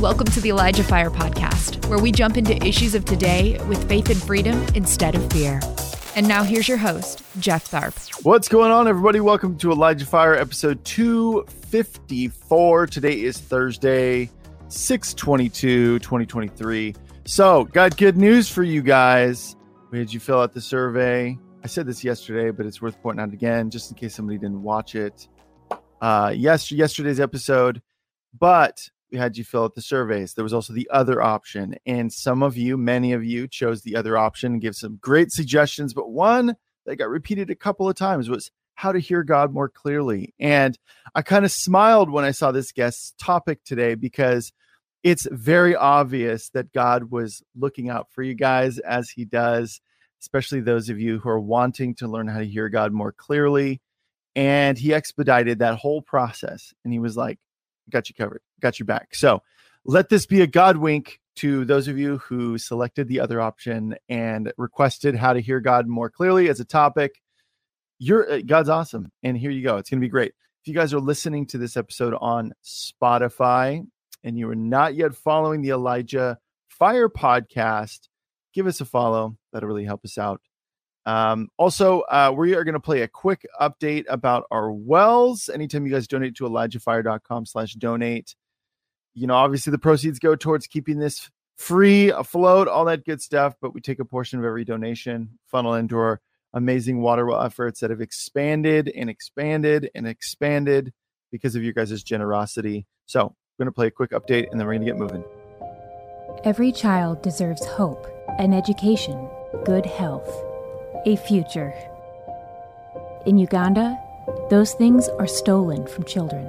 Welcome to the Elijah Fire Podcast, where we jump into issues of today with faith and freedom instead of fear. And now here's your host, Jeff Tharp. What's going on, everybody? Welcome to Elijah Fire episode 254. Today is Thursday, 622, 2023. So, got good news for you guys. We had you fill out the survey. I said this yesterday, but it's worth pointing out again, just in case somebody didn't watch it. Uh, yes, yesterday's episode, but we had you fill out the surveys. There was also the other option, and some of you, many of you, chose the other option and gave some great suggestions. But one that got repeated a couple of times was how to hear God more clearly. And I kind of smiled when I saw this guest's topic today because it's very obvious that God was looking out for you guys as He does, especially those of you who are wanting to learn how to hear God more clearly. And He expedited that whole process. And He was like, got you covered, got you back. So let this be a God wink to those of you who selected the other option and requested how to hear God more clearly as a topic. You're uh, God's awesome. And here you go. It's going to be great. If you guys are listening to this episode on Spotify and you are not yet following the Elijah Fire podcast, give us a follow. That'll really help us out. Um, also, uh, we are going to play a quick update about our wells. Anytime you guys donate to ElijahFire.com slash donate, you know, obviously the proceeds go towards keeping this free, afloat, all that good stuff. But we take a portion of every donation, funnel into our amazing water well efforts that have expanded and expanded and expanded because of your guys' generosity. So we're going to play a quick update and then we're going to get moving. Every child deserves hope, an education, good health a future. In Uganda, those things are stolen from children.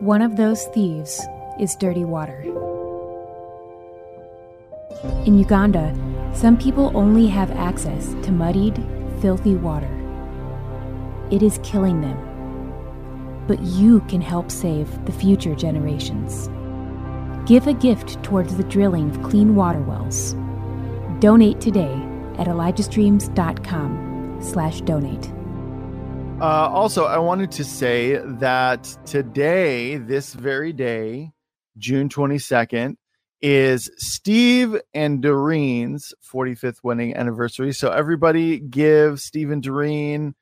One of those thieves is dirty water. In Uganda, some people only have access to muddied, filthy water. It is killing them. But you can help save the future generations. Give a gift towards the drilling of clean water wells. Donate today at elijahstreams.com slash donate. Uh, also, I wanted to say that today, this very day, June 22nd, is Steve and Doreen's 45th wedding anniversary. So everybody give Steve and Doreen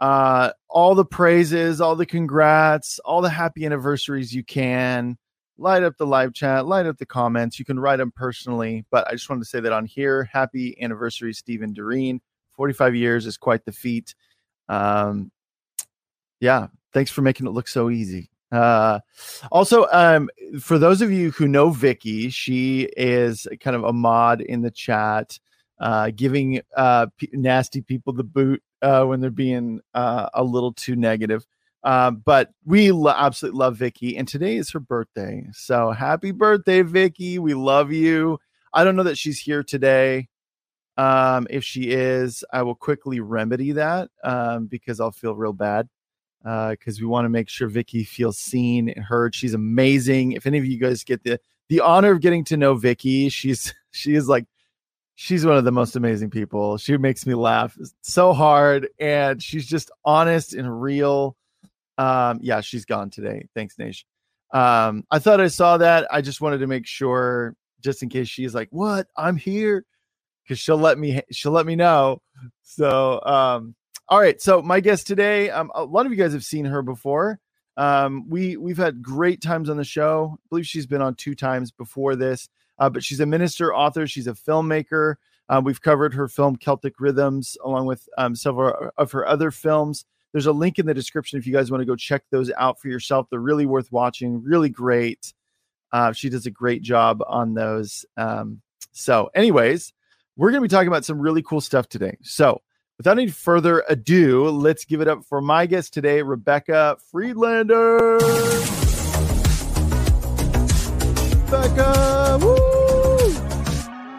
uh, all the praises, all the congrats, all the happy anniversaries you can light up the live chat, light up the comments. You can write them personally, but I just wanted to say that on here, happy anniversary, Stephen Doreen. 45 years is quite the feat. Um, yeah, thanks for making it look so easy. Uh, also, um, for those of you who know Vicky, she is kind of a mod in the chat, uh, giving uh, p- nasty people the boot uh, when they're being uh, a little too negative. Uh, but we lo- absolutely love Vicky, and today is her birthday. So happy birthday, Vicky! We love you. I don't know that she's here today. Um, if she is, I will quickly remedy that um, because I'll feel real bad because uh, we want to make sure Vicky feels seen and heard. She's amazing. If any of you guys get the the honor of getting to know Vicky, she's she is like she's one of the most amazing people. She makes me laugh so hard, and she's just honest and real um, yeah, she's gone today. Thanks, Nation. Um, I thought I saw that. I just wanted to make sure, just in case she's like, "What? I'm here," because she'll let me. She'll let me know. So, um, all right. So my guest today, um, a lot of you guys have seen her before. Um, we we've had great times on the show. I believe she's been on two times before this. Uh, but she's a minister, author. She's a filmmaker. Uh, we've covered her film Celtic Rhythms, along with um, several of her other films. There's a link in the description if you guys want to go check those out for yourself. They're really worth watching, really great. Uh, she does a great job on those. Um, so, anyways, we're going to be talking about some really cool stuff today. So, without any further ado, let's give it up for my guest today, Rebecca Friedlander. Rebecca, woo!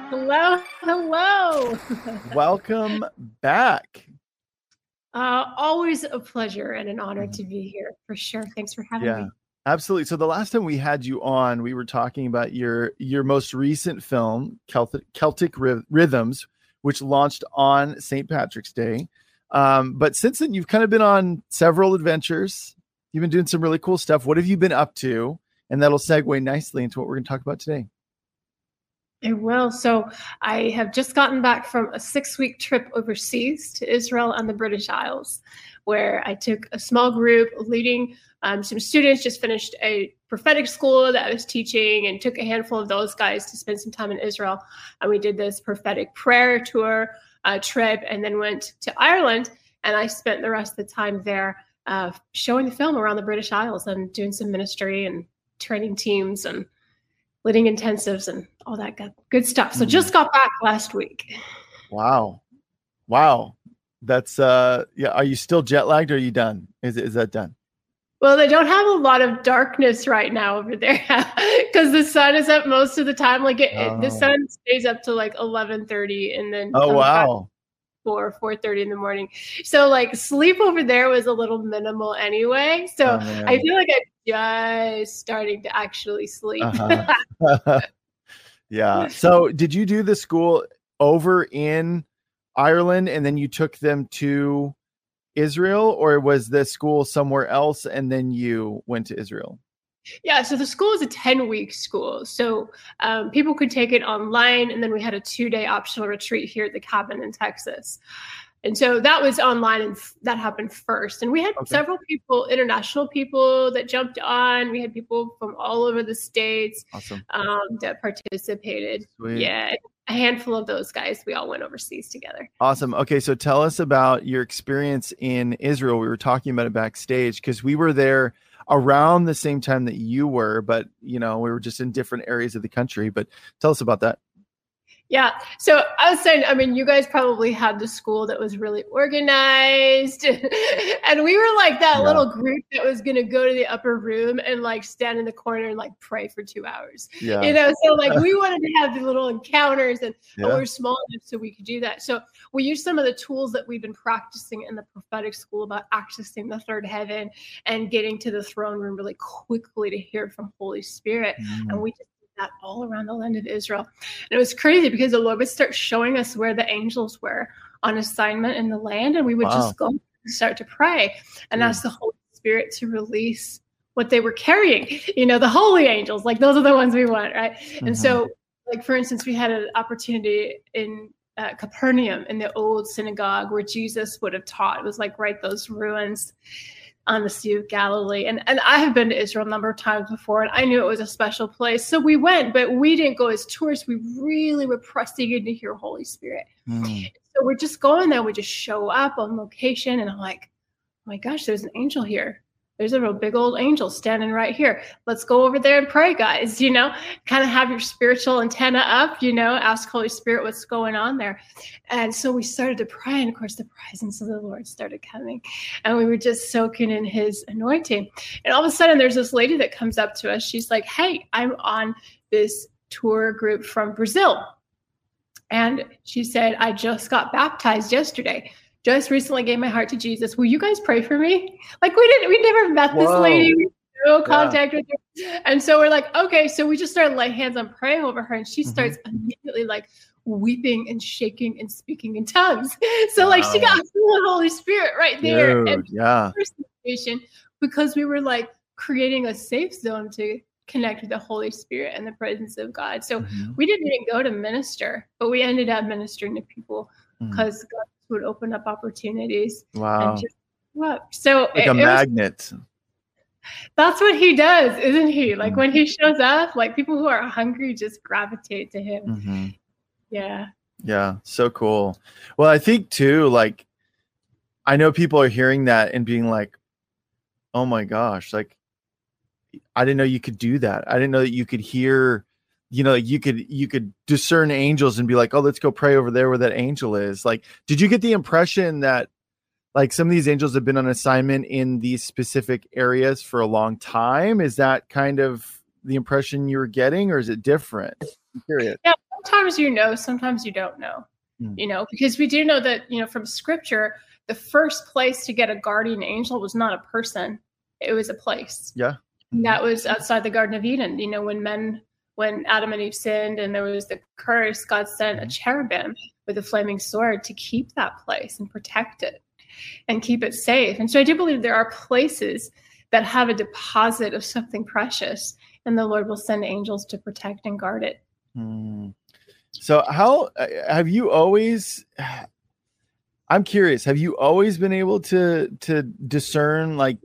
Hello, hello. Welcome back. Uh, always a pleasure and an honor to be here for sure. Thanks for having yeah. me. Absolutely. So the last time we had you on, we were talking about your your most recent film, Celtic Celtic Rhythms, which launched on St. Patrick's Day. Um, but since then, you've kind of been on several adventures. You've been doing some really cool stuff. What have you been up to? and that'll segue nicely into what we're going to talk about today. It will. So I have just gotten back from a six week trip overseas to Israel and the British Isles, where I took a small group leading um, some students, just finished a prophetic school that I was teaching, and took a handful of those guys to spend some time in Israel. And we did this prophetic prayer tour uh, trip and then went to Ireland. And I spent the rest of the time there uh, showing the film around the British Isles and doing some ministry and training teams and leading intensives and all that good, good stuff. So mm-hmm. just got back last week. Wow. Wow. That's uh yeah, are you still jet lagged or are you done? Is is that done? Well, they don't have a lot of darkness right now over there because the sun is up most of the time. Like it, oh. the sun stays up to like eleven thirty, and then oh wow, four four thirty in the morning. So like sleep over there was a little minimal anyway. So oh, I feel like I'm just starting to actually sleep. Uh-huh. yeah. So did you do the school over in Ireland and then you took them to Israel, or was the school somewhere else and then you went to Israel? Yeah, so the school is a 10 week school. So um, people could take it online, and then we had a two day optional retreat here at the cabin in Texas. And so that was online and that happened first. And we had okay. several people, international people that jumped on. We had people from all over the states awesome. um, that participated. Sweet. Yeah, a handful of those guys, we all went overseas together. Awesome. Okay, so tell us about your experience in Israel. We were talking about it backstage because we were there around the same time that you were, but you know, we were just in different areas of the country. But tell us about that. Yeah. So I was saying, I mean, you guys probably had the school that was really organized. and we were like that yeah. little group that was going to go to the upper room and like stand in the corner and like pray for two hours. Yeah. You know, so like we wanted to have the little encounters and yeah. we we're small enough so we could do that. So we used some of the tools that we've been practicing in the prophetic school about accessing the third heaven and getting to the throne room really quickly to hear from Holy Spirit. Mm. And we just that all around the land of Israel. And it was crazy because the Lord would start showing us where the angels were on assignment in the land, and we would wow. just go and start to pray and ask the Holy Spirit to release what they were carrying. You know, the holy angels, like those are the ones we want, right? Mm-hmm. And so, mm-hmm. like for instance, we had an opportunity in uh, Capernaum in the old synagogue where Jesus would have taught. It was like right those ruins on the Sea of Galilee. And and I have been to Israel a number of times before, and I knew it was a special place. So we went, but we didn't go as tourists. We really were pressing in to hear Holy Spirit. Mm. So we're just going there. We just show up on location, and I'm like, oh my gosh, there's an angel here there's a real big old angel standing right here. Let's go over there and pray, guys. You know, kind of have your spiritual antenna up, you know, ask Holy Spirit what's going on there. And so we started to pray. And of course, the presence of the Lord started coming. And we were just soaking in his anointing. And all of a sudden, there's this lady that comes up to us. She's like, Hey, I'm on this tour group from Brazil. And she said, I just got baptized yesterday just recently gave my heart to Jesus. Will you guys pray for me? Like we didn't, we never met Whoa. this lady, no contact yeah. with her. And so we're like, okay. So we just started laying hands on praying over her, and she mm-hmm. starts immediately like weeping and shaking and speaking in tongues. So wow. like she got full of Holy Spirit right there. Dude, and yeah. Because we were like creating a safe zone to connect with the Holy Spirit and the presence of God. So mm-hmm. we didn't even go to minister, but we ended up ministering to people because mm-hmm. God would open up opportunities. Wow. Just, So like it, a magnet. Was, that's what he does, isn't he? Like mm-hmm. when he shows up, like people who are hungry just gravitate to him. Mm-hmm. Yeah. Yeah. So cool. Well, I think too, like, I know people are hearing that and being like, oh my gosh, like, I didn't know you could do that. I didn't know that you could hear you know you could you could discern angels and be like oh let's go pray over there where that angel is. Like did you get the impression that like some of these angels have been on assignment in these specific areas for a long time? Is that kind of the impression you were getting or is it different? I'm curious. Yeah sometimes you know sometimes you don't know hmm. you know because we do know that you know from scripture the first place to get a guardian angel was not a person it was a place. Yeah. And that was outside the garden of eden you know when men when Adam and Eve sinned and there was the curse, God sent a mm-hmm. cherubim with a flaming sword to keep that place and protect it and keep it safe. And so I do believe there are places that have a deposit of something precious and the Lord will send angels to protect and guard it. Hmm. So, how uh, have you always? I'm curious. Have you always been able to to discern like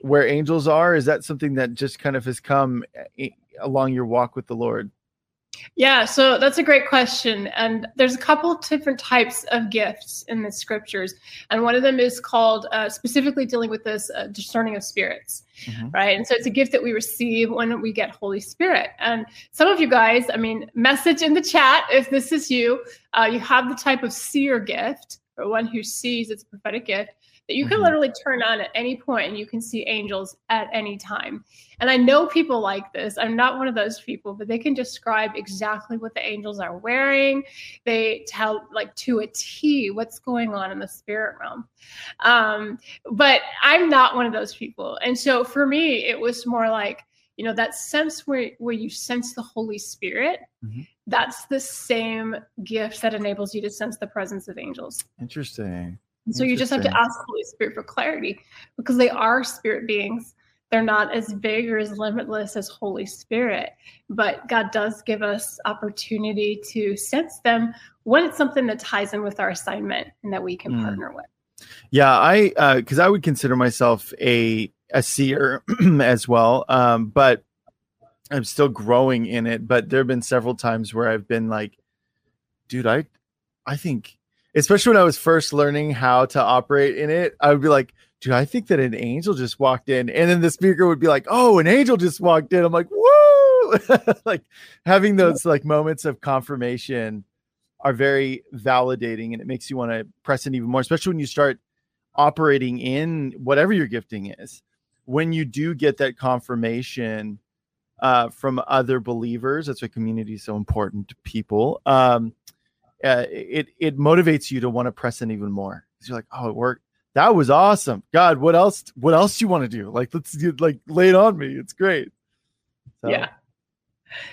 where angels are? Is that something that just kind of has come eh, along your walk with the Lord? Yeah, so that's a great question. And there's a couple different types of gifts in the scriptures. And one of them is called uh, specifically dealing with this uh, discerning of spirits, mm-hmm. right? And so it's a gift that we receive when we get Holy Spirit. And some of you guys, I mean, message in the chat if this is you, uh, you have the type of seer gift or one who sees it's a prophetic gift that you can mm-hmm. literally turn on at any point and you can see angels at any time. And I know people like this. I'm not one of those people, but they can describe exactly what the angels are wearing. They tell like to a T what's going on in the spirit realm. Um, but I'm not one of those people. And so for me, it was more like, you know, that sense where, where you sense the Holy Spirit. Mm-hmm that's the same gift that enables you to sense the presence of angels. Interesting. So you just have to ask Holy Spirit for clarity because they are spirit beings. They're not as big or as limitless as Holy Spirit, but God does give us opportunity to sense them when it's something that ties in with our assignment and that we can mm. partner with. Yeah, I because uh, I would consider myself a a seer as well, um, but I'm still growing in it. But there have been several times where I've been like, dude, I I think especially when I was first learning how to operate in it, I would be like, dude, I think that an angel just walked in. And then the speaker would be like, oh, an angel just walked in. I'm like, woo! like having those like moments of confirmation are very validating and it makes you want to press in even more, especially when you start operating in whatever your gifting is. When you do get that confirmation uh, from other believers, that's why community is so important to people. Um, uh, it it motivates you to want to press in even more. You're like, oh, it worked. That was awesome. God, what else? What else do you want to do? Like, let's do, like lay it on me. It's great. So, yeah.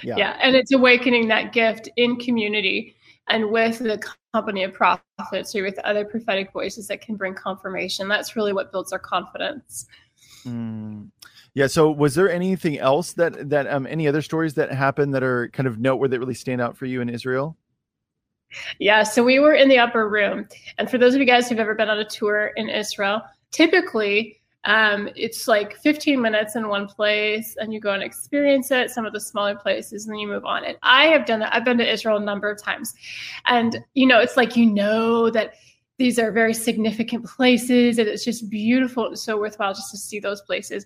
yeah, yeah, and it's awakening that gift in community and with the company of prophets or with other prophetic voices that can bring confirmation. That's really what builds our confidence. Mm. Yeah. So, was there anything else that that um any other stories that happened that are kind of noteworthy that really stand out for you in Israel? Yeah, so we were in the upper room. And for those of you guys who've ever been on a tour in Israel, typically um, it's like 15 minutes in one place and you go and experience it, some of the smaller places, and then you move on. And I have done that. I've been to Israel a number of times. And, you know, it's like you know that these are very significant places and it's just beautiful and so worthwhile just to see those places.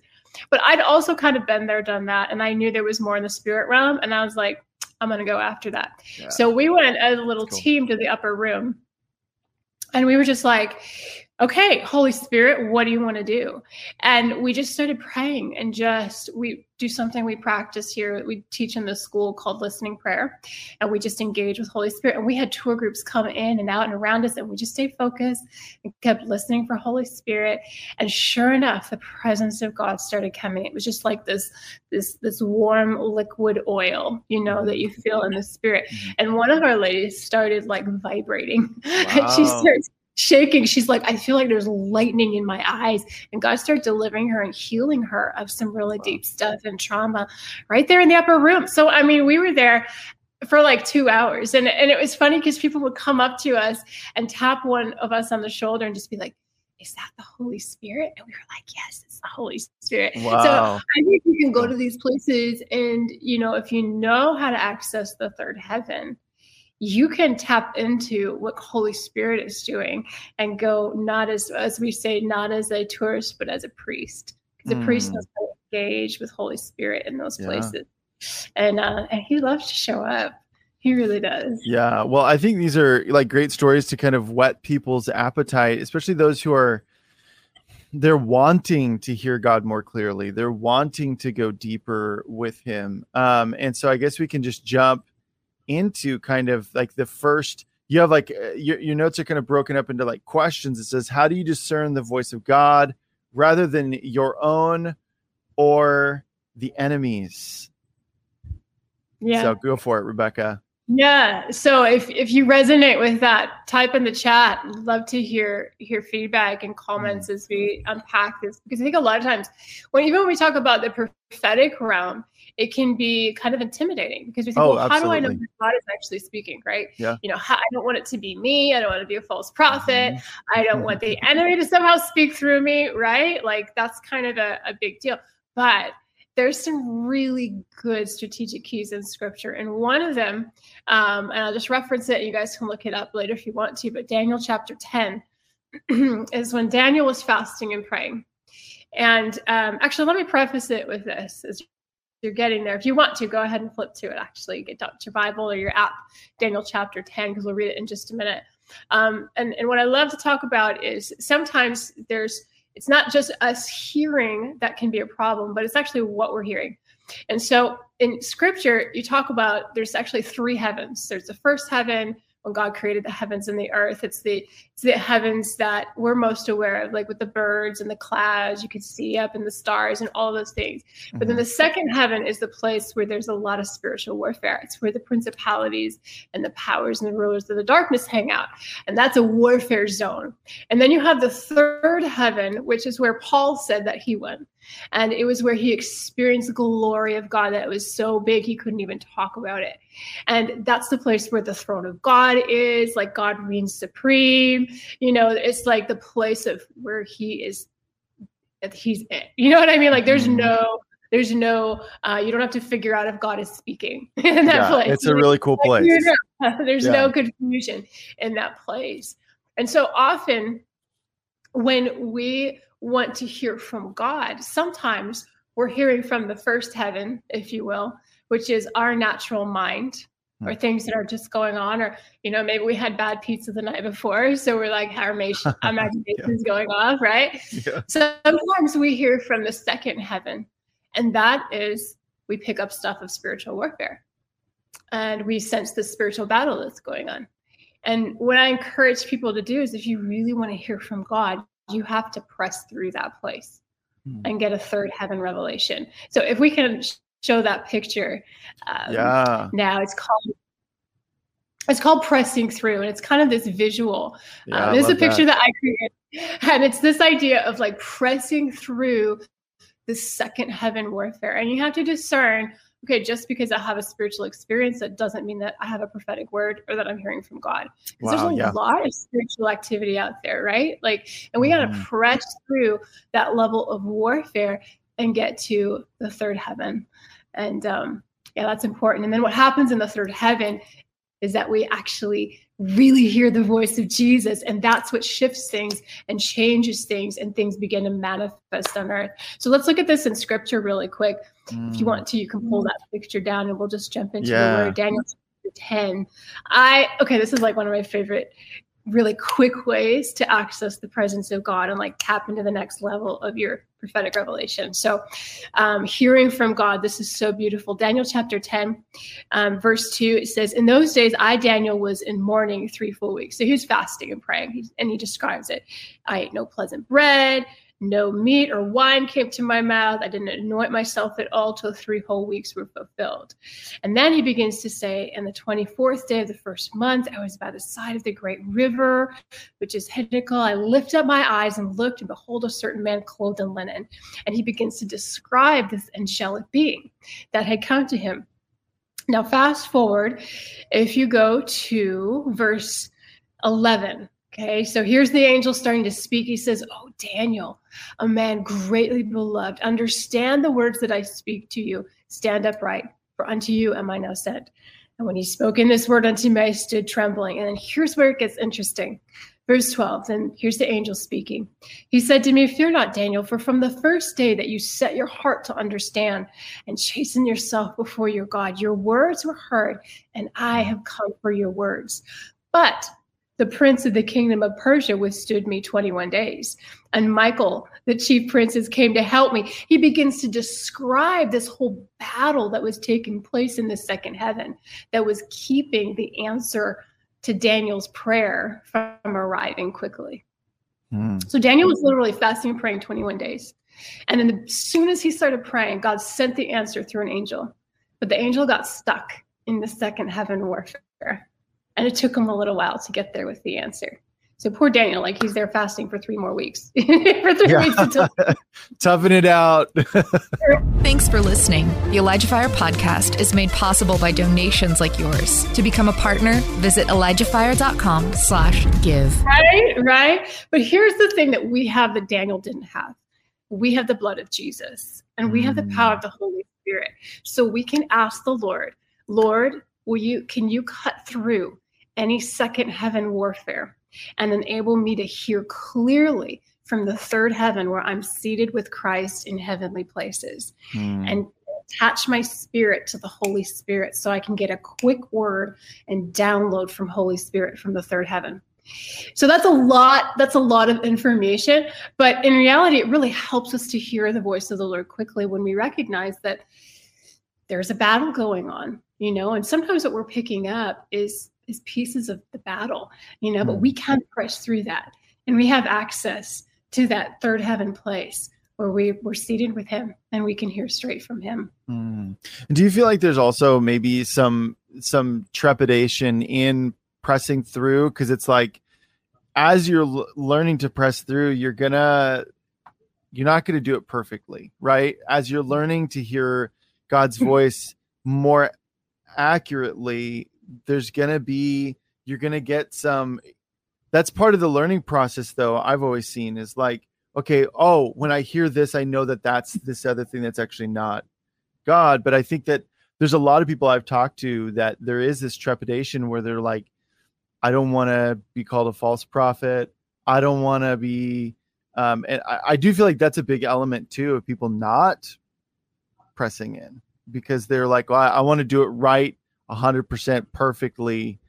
But I'd also kind of been there, done that. And I knew there was more in the spirit realm. And I was like, I'm going to go after that. Yeah. So we went as a little cool. team to the upper room. And we were just like, okay, Holy Spirit, what do you want to do? And we just started praying and just we do something we practice here. We teach in the school called listening prayer. And we just engage with Holy Spirit. And we had tour groups come in and out and around us, and we just stayed focused and kept listening for Holy Spirit. And sure enough, the presence of God started coming. It was just like this, this, this warm liquid oil, you know, that you feel in the spirit. Mm-hmm. And one of our ladies started like vibrating. Wow. and she starts shaking. She's like, I feel like there's lightning in my eyes. And God started delivering her and healing her of some really wow. deep stuff and trauma right there in the upper room. So, I mean, we were there for like two hours. And, and it was funny because people would come up to us and tap one of us on the shoulder and just be like, is that the Holy Spirit? And we were like, yes, it's the Holy Spirit. Wow. So I think you can go to these places and, you know, if you know how to access the third heaven, you can tap into what Holy Spirit is doing and go not as as we say, not as a tourist, but as a priest. Because mm. a priest knows how to engage with Holy Spirit in those yeah. places. And uh, and he loves to show up. He really does. Yeah. Well, I think these are like great stories to kind of whet people's appetite, especially those who are they're wanting to hear God more clearly. They're wanting to go deeper with him. Um, and so I guess we can just jump into kind of like the first you have like uh, your, your notes are kind of broken up into like questions it says how do you discern the voice of god rather than your own or the enemies yeah so go for it rebecca Yeah. So if if you resonate with that, type in the chat. Love to hear hear feedback and comments mm. as we unpack this because I think a lot of times when even when we talk about the prophetic realm, it can be kind of intimidating because we think, oh, well, how do I know God is actually speaking, right? Yeah. You know, I don't want it to be me. I don't want to be a false prophet. Mm-hmm. I don't want the enemy to somehow speak through me, right? Like that's kind of a, a big deal. But there's some really good strategic keys in scripture. And one of them, um, and I'll just reference it, you guys can look it up later if you want to, but Daniel chapter 10 is when Daniel was fasting and praying. And um, actually, let me preface it with this as you're getting there. If you want to, go ahead and flip to it, actually, get out your Bible or your app, Daniel chapter 10, because we'll read it in just a minute. Um, and, and what I love to talk about is sometimes there's it's not just us hearing that can be a problem, but it's actually what we're hearing. And so in scripture, you talk about there's actually three heavens. There's the first heaven, when God created the heavens and the earth. It's the it's the heavens that we're most aware of, like with the birds and the clouds you could see up in the stars and all those things. Mm-hmm. But then mm-hmm. the second heaven is the place where there's a lot of spiritual warfare. It's where the principalities and the powers and the rulers of the darkness hang out. And that's a warfare zone. And then you have the third heaven, which is where Paul said that he went. And it was where he experienced the glory of God that was so big he couldn't even talk about it. And that's the place where the throne of God is, like God reigns supreme. You know, it's like the place of where he is he's it. You know what I mean? Like there's mm-hmm. no there's no uh, you don't have to figure out if God is speaking in that yeah, place. It's a really cool place. there's yeah. no confusion in that place. And so often when we want to hear from God, sometimes we're hearing from the first heaven, if you will, which is our natural mind or hmm. things that are just going on or you know maybe we had bad pizza the night before so we're like our imagination is going off right yeah. sometimes we hear from the second heaven and that is we pick up stuff of spiritual warfare and we sense the spiritual battle that's going on and what i encourage people to do is if you really want to hear from god you have to press through that place hmm. and get a third heaven revelation. So if we can show that picture, um, yeah. Now it's called it's called pressing through, and it's kind of this visual. Yeah, um, this is a picture that. that I created, and it's this idea of like pressing through the second heaven warfare, and you have to discern okay, just because I have a spiritual experience, that doesn't mean that I have a prophetic word or that I'm hearing from God. Wow, there's a yeah. lot of spiritual activity out there, right? Like, and we got to mm. press through that level of warfare and get to the third heaven. And um, yeah, that's important. And then what happens in the third heaven is that we actually really hear the voice of Jesus. And that's what shifts things and changes things, and things begin to manifest on earth. So let's look at this in scripture really quick. Mm. If you want to, you can pull that picture down and we'll just jump into yeah. the word. Daniel 10. I, okay, this is like one of my favorite really quick ways to access the presence of God and like tap into the next level of your prophetic revelation. So, um, hearing from God, this is so beautiful. Daniel chapter 10, um, verse 2, it says, In those days, I, Daniel, was in mourning three full weeks. So he was fasting and praying, and he describes it. I ate no pleasant bread no meat or wine came to my mouth. I didn't anoint myself at all till three whole weeks were fulfilled. And then he begins to say, In the 24th day of the first month, I was by the side of the great river, which is Hiddekel. I lift up my eyes and looked, and behold, a certain man clothed in linen. And he begins to describe this angelic being that had come to him. Now, fast forward, if you go to verse 11, Okay, so here's the angel starting to speak. He says, Oh, Daniel, a man greatly beloved, understand the words that I speak to you. Stand upright, for unto you am I now sent. And when he spoke in this word unto me, I stood trembling. And then here's where it gets interesting. Verse 12, and here's the angel speaking. He said to me, Fear not, Daniel, for from the first day that you set your heart to understand and chasten yourself before your God, your words were heard, and I have come for your words. But the prince of the kingdom of Persia withstood me 21 days. And Michael, the chief princes, came to help me. He begins to describe this whole battle that was taking place in the second heaven that was keeping the answer to Daniel's prayer from arriving quickly. Mm. So Daniel was literally fasting and praying 21 days. And then as soon as he started praying, God sent the answer through an angel. But the angel got stuck in the second heaven warfare. And it took him a little while to get there with the answer. So poor Daniel, like he's there fasting for three more weeks. for three Yeah. weeks until Toughing it out. Thanks for listening. The Elijah Fire podcast is made possible by donations like yours. To become a partner, visit ElijahFire.com slash give. right, right. But here's the thing that we have that Daniel didn't have. We have the blood of Jesus and we have the mm. power of the Holy Spirit. So we can ask the Lord, Lord, will you can you cut through any second heaven warfare and enable me to hear clearly from the third heaven where I'm seated with Christ in heavenly places Hmm. and attach my spirit to the Holy Spirit so I can get a quick word and download from Holy Spirit from the third heaven. So that's a lot that's a lot of information, but in reality it really helps us to hear the voice of the Lord quickly when we recognize that there's a battle going on, you know, and sometimes what we're picking up is is pieces of the battle, you know, but Hmm. we can press through that and we have access to that third heaven place where we, we're seated with him and we can hear straight from him. Mm. Do you feel like there's also maybe some some trepidation in pressing through because it's like as you're l- learning to press through, you're gonna you're not gonna do it perfectly, right? As you're learning to hear God's voice more accurately, there's gonna be you're gonna get some. That's part of the learning process, though. I've always seen is like, okay, oh, when I hear this, I know that that's this other thing that's actually not God. But I think that there's a lot of people I've talked to that there is this trepidation where they're like, I don't want to be called a false prophet. I don't want to be, um, and I, I do feel like that's a big element too of people not pressing in because they're like, well, I, I want to do it right, hundred percent perfectly.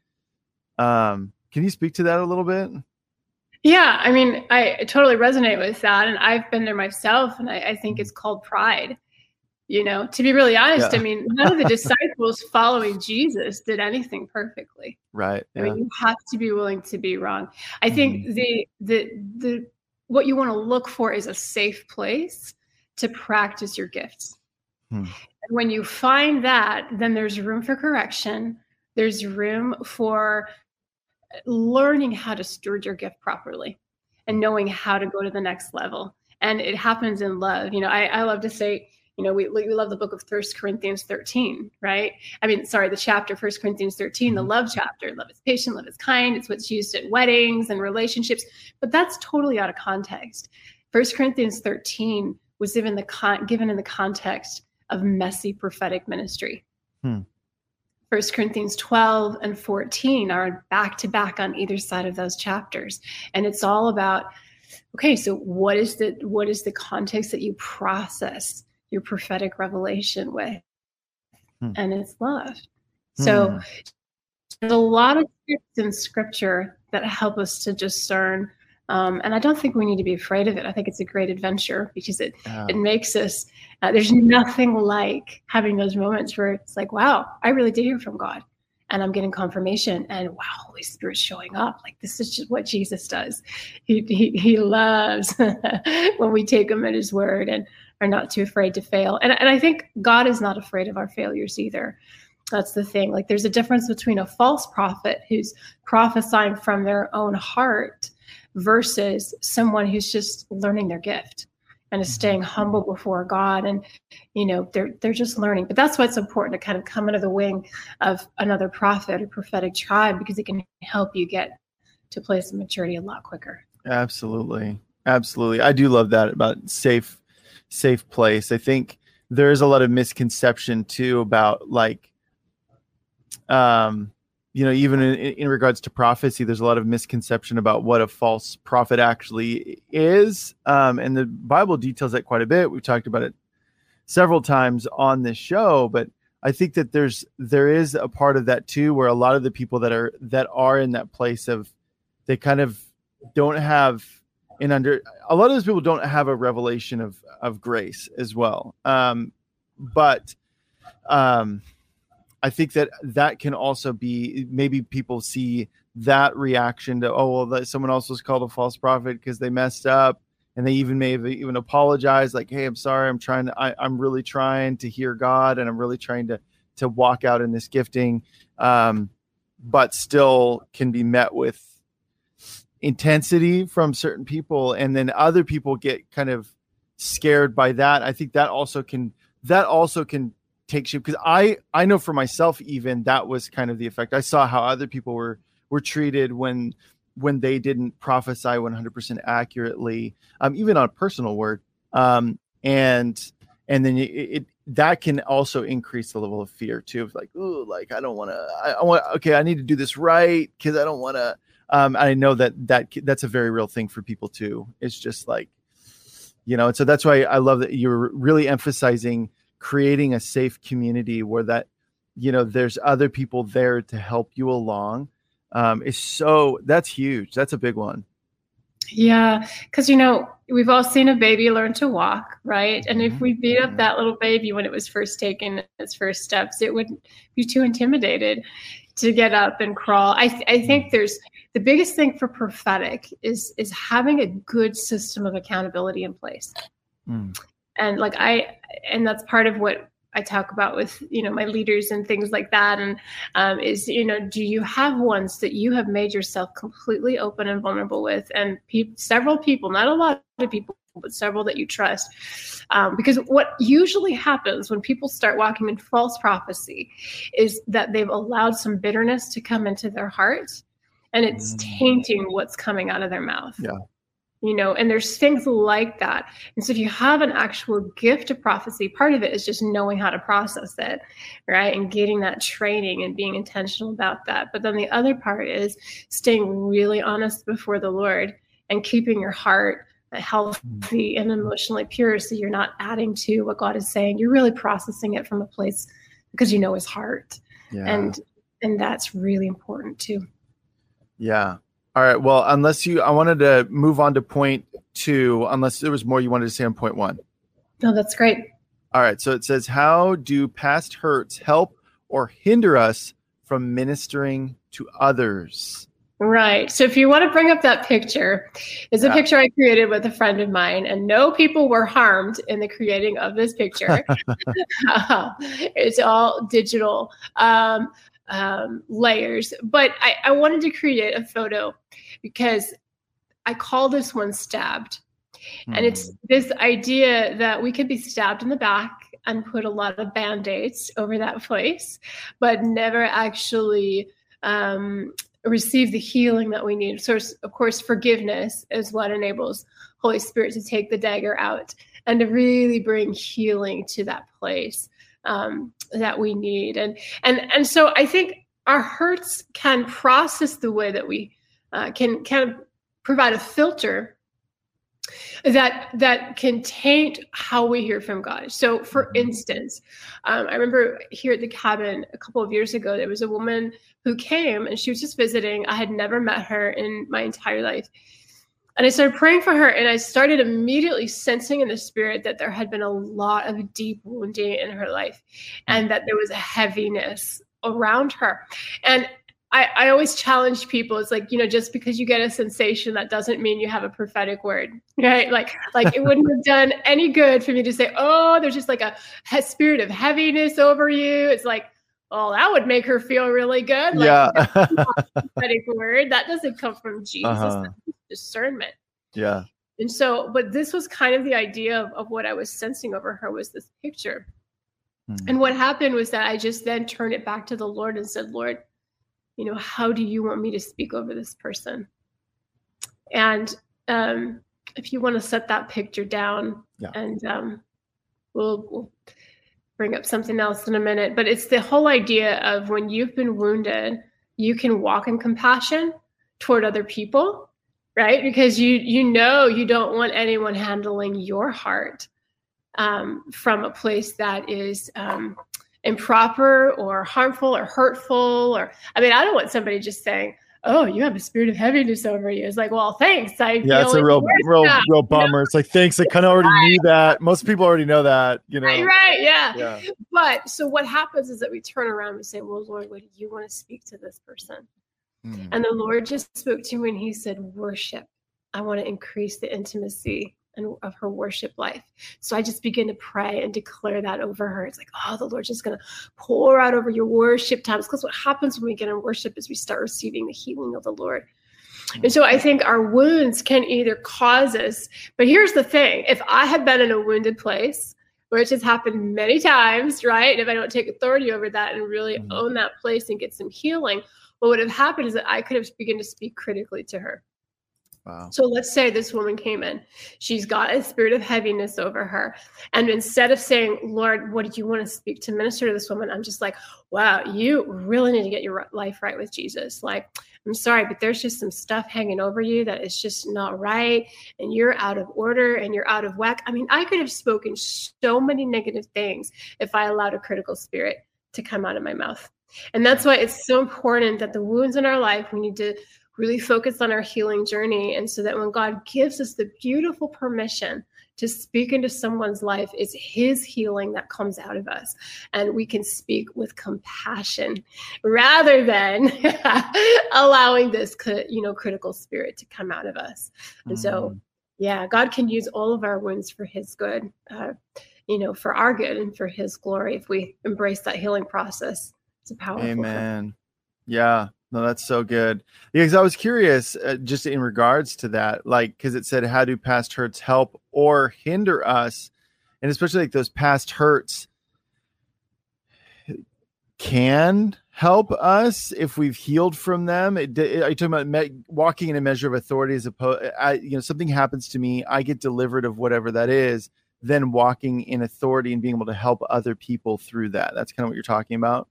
Um, can you speak to that a little bit? Yeah, I mean, I totally resonate with that. And I've been there myself, and I, I think it's called pride. You know, to be really honest, Yeah. I mean, none of the disciples following Jesus did anything perfectly. Right. I mean, you have to be willing to be wrong. I think the the the what you want to look for is a safe place to practice your gifts. Hmm. When you find that, then there's room for correction. There's room for learning how to steward your gift properly and knowing how to go to the next level. And it happens in love. You know, I, I love to say, you know, we, we love the book of First Corinthians 13, right? I mean, sorry, the chapter First Corinthians 13, the Mhm. love chapter. Love is patient, love is kind. It's what's used at weddings and relationships, but that's totally out of context. First Corinthians 13 was given the con- given in the context of messy prophetic ministry. Hmm. First Corinthians 12 and 14 are back to back on either side of those chapters. And it's all about okay, so what is the what is the context that you process your prophetic revelation with? Hmm. And it's love. So Hmm. there's a lot of scripts in scripture that help us to discern. Um, and I don't think we need to be afraid of it. I think it's a great adventure because it it makes us uh, there's nothing like having those moments where it's like wow i really did hear from god and i'm getting confirmation and wow holy spirit's showing up. Like this is just what jesus does. He he, he loves when we take him at his word and are not too afraid to fail. And, and i think god is not afraid of our failures either. That's the thing. Like there's a difference between a false prophet who's prophesying from their own heart versus someone who's just learning their gift and is staying humble before God and you know they're they're just learning but that's why it's important to kind of come under the wing of another prophet or prophetic tribe because it can help you get to place of maturity a lot quicker Absolutely. Absolutely. I do love that about safe safe place. I think there is a lot of misconception too about like um you know even in, in regards to prophecy there's a lot of misconception about what a false prophet actually is. Um and the bible details that quite a bit. We've talked about it several times on this show but i think that there's there is a part of that too where a lot of the people that are that are in that place of they kind of don't have an under a lot of those people don't have a revelation of of grace as well. Um but um i think that that can also be maybe people see that reaction to oh well that someone else was called a false prophet because they messed up and they even may have even apologized like hey i'm sorry i'm trying to I, i'm really trying to hear god and i'm really trying to to walk out in this gifting um, but still can be met with intensity from certain people and then other people get kind of scared by that. I think that also can that also can take shape because i i know for myself even that was kind of the effect i saw how other people were were treated when when they didn't prophesy 100% accurately um, even on a personal word um, and and then it, it, that can also increase the level of fear too of like oh like i don't want to I, I want okay i need to do this right because i don't want to um, I know that that that's a very real thing for people too. It's just like, you know, and so that's why I love that you're really emphasizing creating a safe community where that, you know, there's other people there to help you along. Um, is so that's huge. That's a big one. Yeah, because you know we've all seen a baby learn to walk, right? And if we beat up mm-hmm. that little baby when it was first taking its first steps, it would be too intimidated to get up and crawl. I, th- I think mm. there's the biggest thing for prophetic is is having a good system of accountability in place. Mm. And like I and that's part of what I talk about with you know my leaders and things like that and um, is you know do you have ones that you have made yourself completely open and vulnerable with and pe- several people not a lot of people but several that you trust. Um, because what usually happens when people start walking in false prophecy is that they've allowed some bitterness to come into their heart and it's mm. tainting what's coming out of their mouth. Yeah. You know, and there's things like that. And so if you have an actual gift of prophecy, part of it is just knowing how to process it, right? And getting that training and being intentional about that. But then the other part is staying really honest before the Lord and keeping your heart healthy and emotionally pure so you're not adding to what god is saying you're really processing it from a place because you know his heart yeah. and and that's really important too yeah all right well unless you i wanted to move on to point two unless there was more you wanted to say on point one no that's great all right so it says how do past hurts help or hinder us from ministering to others Right. So if you want to bring up that picture, it's yeah. a picture I created with a friend of mine, and no people were harmed in the creating of this picture. it's all digital um, um, layers. But I, I wanted to create a photo because I call this one stabbed. Mm. And it's hmm. this idea that we could be stabbed in the back and put a lot of band aids over that place, but never actually um, receive the healing that we need. So, of course, forgiveness is what enables Holy Spirit to take the dagger out and to really bring healing to that place um, that we need. And and and so I think our hurts can process the way that we uh, can can provide a filter that that can taint how we hear from God. So, for mm-hmm. instance, um, I remember here at the cabin a couple of years ago, there was a woman who came and she was just visiting. I had never met her in my entire life. And I started praying for her, and I started immediately sensing in the spirit that there had been a lot of deep wounding in her life and that there was a heaviness around her. And I, I always challenge people. It's like, you know, just because you get a sensation, that doesn't mean you have a prophetic word, right? Like, like it wouldn't have done any good for me to say, oh, there's just like a, a spirit of heaviness over you. It's like, oh, that would make her feel really good. Like, yeah. prophetic word that doesn't come from Jesus. Uh-huh. Discernment. Yeah. And so, but this was kind of the idea of, of what I was sensing over her was this picture. Hmm. And what happened was that I just then turned it back to the Lord and said, Lord, you know, how do you want me to speak over this person? And um, if you want to set that picture down, yeah. and um, we'll, we'll bring up something else in a minute. But it's the whole idea of when you've been wounded, you can walk in compassion toward other people, right? Because you you know you don't want anyone handling your heart um, from a place that is um, improper or harmful or hurtful or i mean i don't want somebody just saying oh you have a spirit of heaviness over you. It's like well thanks. I yeah it's a real real now, real bummer you know? it's like thanks. I kind of already knew that. Most people already know that you know? Right, right yeah. yeah. But so what happens is that we turn around and say well lord what do you want to speak to this person? Hmm. and the lord just spoke to me and he said worship. I want to increase the intimacy and of her worship life. So I just begin to pray and declare that over her. It's like, oh, the Lord's just going to pour out over your worship times. Because what happens when we get in worship is we start receiving the healing of the Lord. And so I think our wounds can either cause us, but here's the thing if I had been in a wounded place, which has happened many times, right? And if I don't take authority over that and really mm-hmm. own that place and get some healing, what would have happened is that I could have begun to speak critically to her. Wow. So let's say this woman came in. She's got a spirit of heaviness over her. And instead of saying, Lord, what did you want to speak to minister to this woman? I'm just like, wow, you really need to get your life right with Jesus. Like, I'm sorry, but there's just some stuff hanging over you that is just not right. And you're out of order and you're out of whack. I mean, I could have spoken so many negative things if I allowed a critical spirit to come out of my mouth. And that's why it's so important that the wounds in our life, we need to really focus on our healing journey. And so that when God gives us the beautiful permission to speak into someone's life, it's His healing that comes out of us. And we can speak with compassion rather than allowing this, you know, critical spirit to come out of us. And so, yeah, God can use all of our wounds for His good. Uh, you know, for our good and for his glory if we embrace that healing process. It's a powerful. Amen. Thing. Yeah. No, that's so good. Because I was curious, uh, just in regards to that, like, because it said, "How do past hurts help or hinder us?" And especially like those past hurts can help us if we've healed from them. It, it, I talking about me, walking in a measure of authority as opposed, I, you know, something happens to me, I get delivered of whatever that is. Then walking in authority and being able to help other people through that. That's kind of what you're talking about.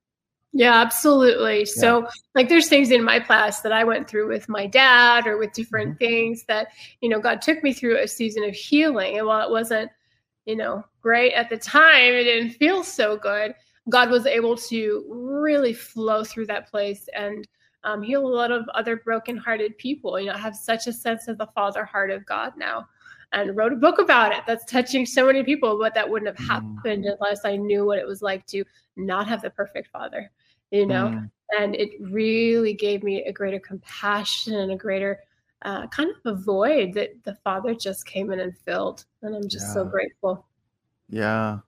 Yeah, absolutely. Yeah. So, like, there's things in my past that I went through with my dad or with different mm-hmm. things that, you know, God took me through a season of healing. And while it wasn't, you know, great at the time, it didn't feel so good. God was able to really flow through that place and um, heal a lot of other brokenhearted people. You know, I have such a sense of the Father heart of God now and wrote a book about it that's touching so many people, but that wouldn't have mm. happened unless I knew what it was like to not have the perfect father, you know? Mm. And it really gave me a greater compassion and a greater uh, kind of a void that the father just came in and filled. And I'm just yeah. so grateful. Yeah.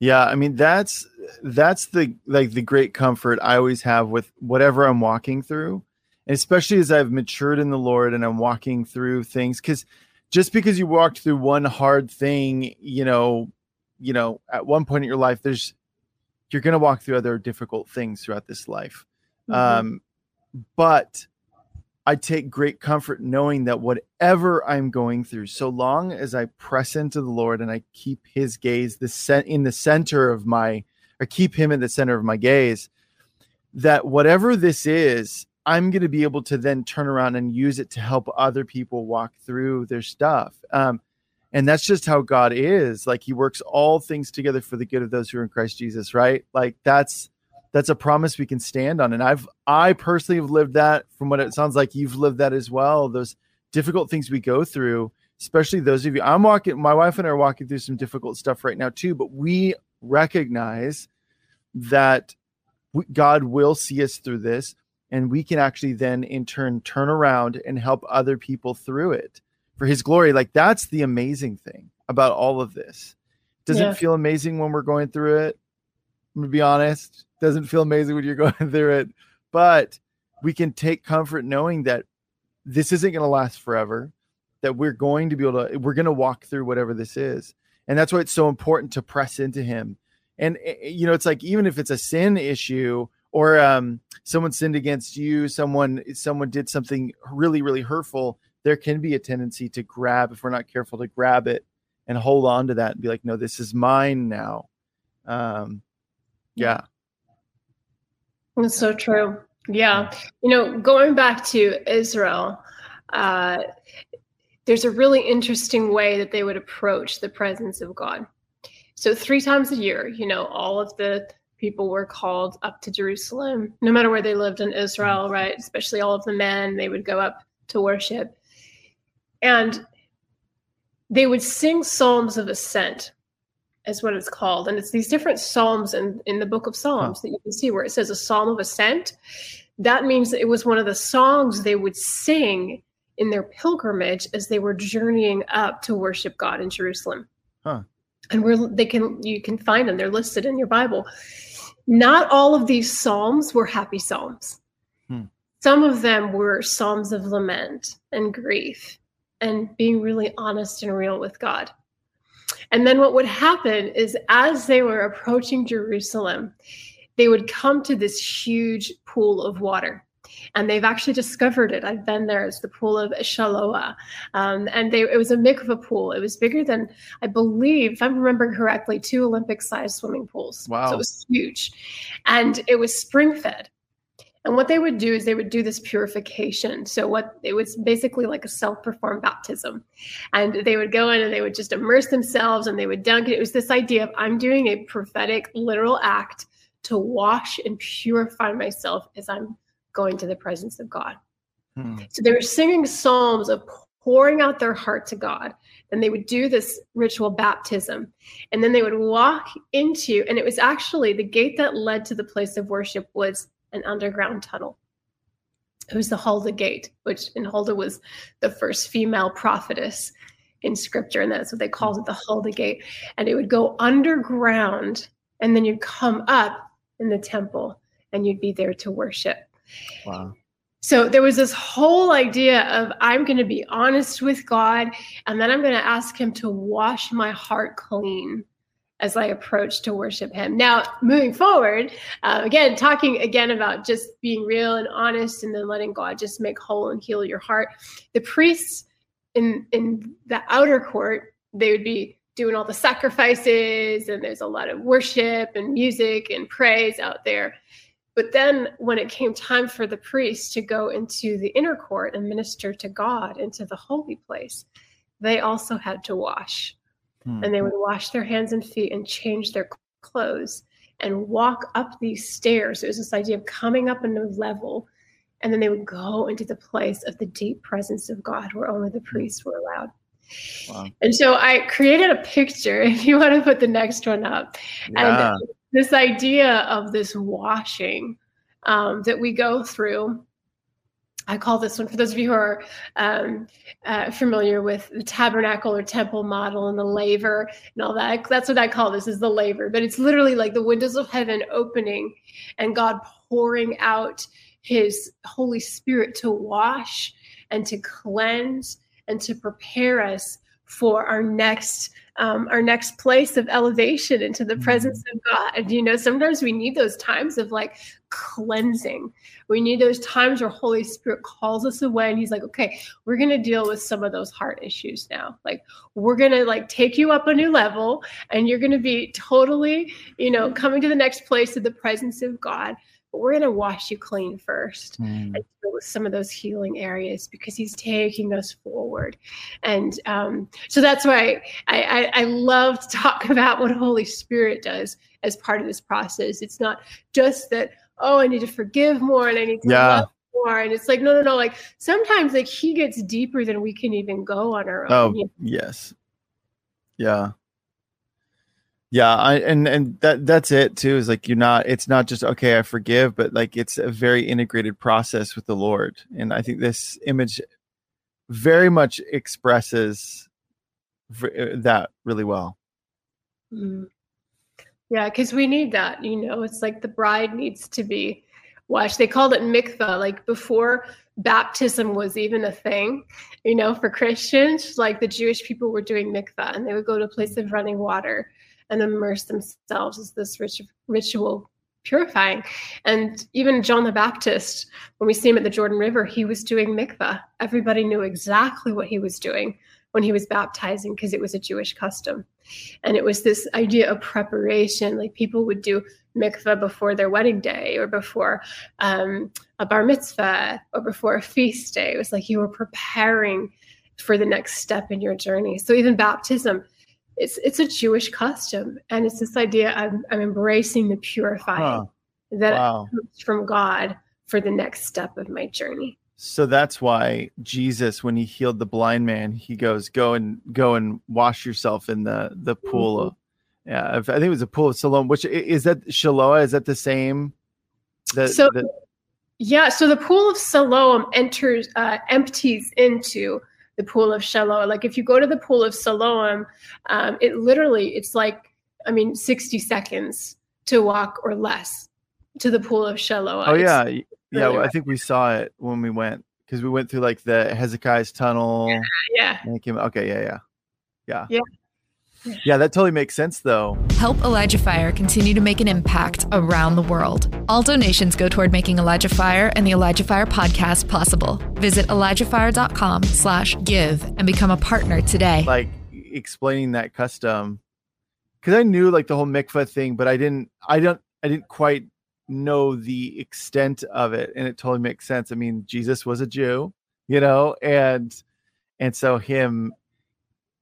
Yeah, I mean that's that's the like the great comfort I always have with whatever I'm walking through. And especially as I've matured in the Lord and I'm walking through things cuz just because you walked through one hard thing, you know, you know, at one point in your life, there's you're going to walk through other difficult things throughout this life. Mm-hmm. Um, but I take great comfort knowing that whatever I'm going through, so long as I press into the Lord and I keep His gaze the cent- in the center of my, or keep Him in the center of my gaze, that whatever this is, I'm going to be able to then turn around and use it to help other people walk through their stuff. Um, and that's just how God is. Like He works all things together for the good of those who are in Christ Jesus, right? Like that's that's a promise we can stand on. And I've I personally have lived that. From what it sounds like, you've lived that as well. Those difficult things we go through, especially those of you. I'm walking. My wife and I are walking through some difficult stuff right now too. But we recognize that God will see us through this and we can actually then in turn turn around and help other people through it for his glory like that's the amazing thing about all of this. Doesn't yeah. feel amazing when we're going through it i'm gonna be honest. Doesn't feel amazing when you're going through it. But we can take comfort knowing that this isn't going to last forever that we're going to be able to we're going to walk through whatever this is. And that's why it's so important to press into him. And eh, eh, you know it's like even if it's a sin issue or um, someone sinned against you, someone someone did something really really hurtful, there can be a tendency to grab if we're not careful to grab it and hold on to that and be like, no, this is mine now. Um, yeah, that's so true. Yeah, you know, going back to Israel. Uh, there's a really interesting way that they would approach the presence of God. So three times a year, you know, all of the people were called up to Jerusalem, no matter where they lived in Israel, mm-hmm. right? Especially all of the men, they would go up to worship. And they would sing psalms of ascent, is what it's called. And it's these different psalms in, in the book of Psalms that you can see where it says a psalm of ascent. That means it was one of the songs they would sing in their pilgrimage as they were journeying up to worship God in Jerusalem. Huh. And we're they can you can find them. They're listed in your Bible. Not all of these psalms were happy psalms. Hmm. Some of them were psalms of lament and grief and being really honest and real with God. And then what would happen is as they were approaching Jerusalem, they would come to this huge pool of water. And they've actually discovered it. I've been there. It's the pool of Shiloah. Um, and they, it was a mikvah pool. It was bigger than, I believe, if I'm remembering correctly, two Olympic sized swimming pools. Wow. So it was huge. And it was spring fed. And what they would do is they would do this purification. So what it was basically like a self-performed baptism. And they would go in and they would just immerse themselves and they would dunk it. It was this idea of I'm doing a prophetic literal act to wash and purify myself as I'm going to the presence of God. Hmm. So they were singing psalms of pouring out their heart to God. Then they would do this ritual baptism. And then they would walk into, and it was actually the gate that led to the place of worship was an underground tunnel. It was the Huldah Gate, which in Huldah was the first female prophetess in scripture, and that's what they called it, the Huldah Gate. And it would go underground, and then you'd come up in the temple, and you'd be there to worship. Wow. So there was this whole idea of I'm going to be honest with God, and then I'm going to ask Him to wash my heart clean as I approach to worship Him. Now, moving forward, uh, again, talking again about just being real and honest, and then letting God just make whole and heal your heart. The priests in in the outer court, they would be doing all the sacrifices, and there's a lot of worship and music and praise out there. But then when it came time for the priests to go into the inner court and minister to God into the holy place, they also had to wash. Hmm. And they would wash their hands and feet and change their clothes and walk up these stairs. It was this idea of coming up a new level. And then they would go into the place of the deep presence of God where only the priests were allowed. Wow. And so I created a picture, if you want to put the next one up. Yeah. And this idea of this washing um, that we go through. I call this one, for those of you who are um, uh, familiar with the tabernacle or temple model and the laver and all that, that's what I call this is the laver. But it's literally like the windows of heaven opening and God pouring out his Holy Spirit to wash and to cleanse and to prepare us for our next um, our next place of elevation into the presence of God. You know, sometimes we need those times of like cleansing. We need those times where Holy Spirit calls us away and He's like, okay, we're going to deal with some of those heart issues now. Like, we're going to like take you up a new level and you're going to be totally, you know, coming to the next place of the presence of God. But we're going to wash you clean first Hmm. and deal with some of those healing areas because he's taking us forward. And um, so that's why I, I, I love to talk about what Holy Spirit does as part of this process. It's not just that, oh, I need to forgive more and I need to Yeah. love more. And it's like, no, no, no. Like sometimes like he gets deeper than we can even go on our own. Oh you know? yes, yeah, yeah. I and and that that's it too. Is like you're not. It's not just okay. I forgive, but like it's a very integrated process with the Lord. And I think this image very much expresses v- that really well. Mm. Yeah, because we need that. You know, it's like the bride needs to be washed. They called it mikvah, like before baptism was even a thing, you know, for Christians, like the Jewish people were doing mikvah and they would go to a place of running water and immerse themselves as this rit- ritual purifying. And even John the Baptist, when we see him at the Jordan River, he was doing mikvah. Everybody knew exactly what he was doing when he was baptizing because it was a Jewish custom. And it was this idea of preparation. Like people would do mikvah before their wedding day or before um, a bar mitzvah or before a feast day. It was like you were preparing for the next step in your journey. So even baptism, it's it's a Jewish custom, and it's this idea I'm I'm embracing the purifying Huh. that Wow. comes from God for the next step of my journey. So that's why Jesus, when he healed the blind man, he goes, "Go and go and wash yourself in the the pool of." Yeah, I think it was a pool of Siloam. Which is that Shiloah? Is that the same? The, So- the- Yeah, so the pool of Siloam enters, uh, empties into the pool of Shiloh. Like if you go to the pool of Siloam, um, it literally it's like I mean sixty seconds to walk or less to the pool of Shiloh. Oh yeah, yeah. well, I think we saw it when we went because we went through like the Hezekiah's tunnel. yeah. And it came. Okay, yeah, yeah, yeah, Yeah. Yeah, that totally makes sense though. Help Elijah Fire continue to make an impact around the world. All donations go toward making Elijah Fire and the Elijah Fire podcast possible. Visit ElijahFire.com slash give and become a partner today. Like explaining that custom because I knew like the whole mikvah thing, but I didn't. I don't. I didn't quite know the extent of it, and it totally makes sense. I mean, Jesus was a Jew, you know, and and so him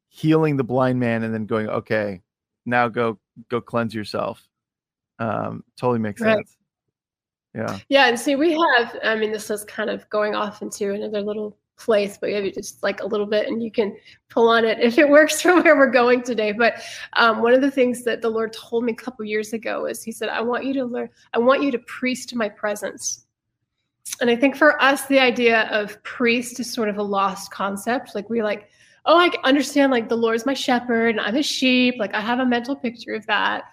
healing the blind man and then going, okay, now go go cleanse yourself. Um, totally makes Right. sense. Yeah. Yeah, and see, we have. I mean, this is kind of going off into another little place, but maybe just like a little bit, and you can pull on it if it works for where we're going today. But um, one of the things that the Lord told me a couple years ago is, He said, "I want you to learn. I want you to priest my presence." And I think for us, the idea of priest is sort of a lost concept. Like we like, oh, I understand. Like the Lord's my shepherd, and I'm his sheep. Like I have a mental picture of that,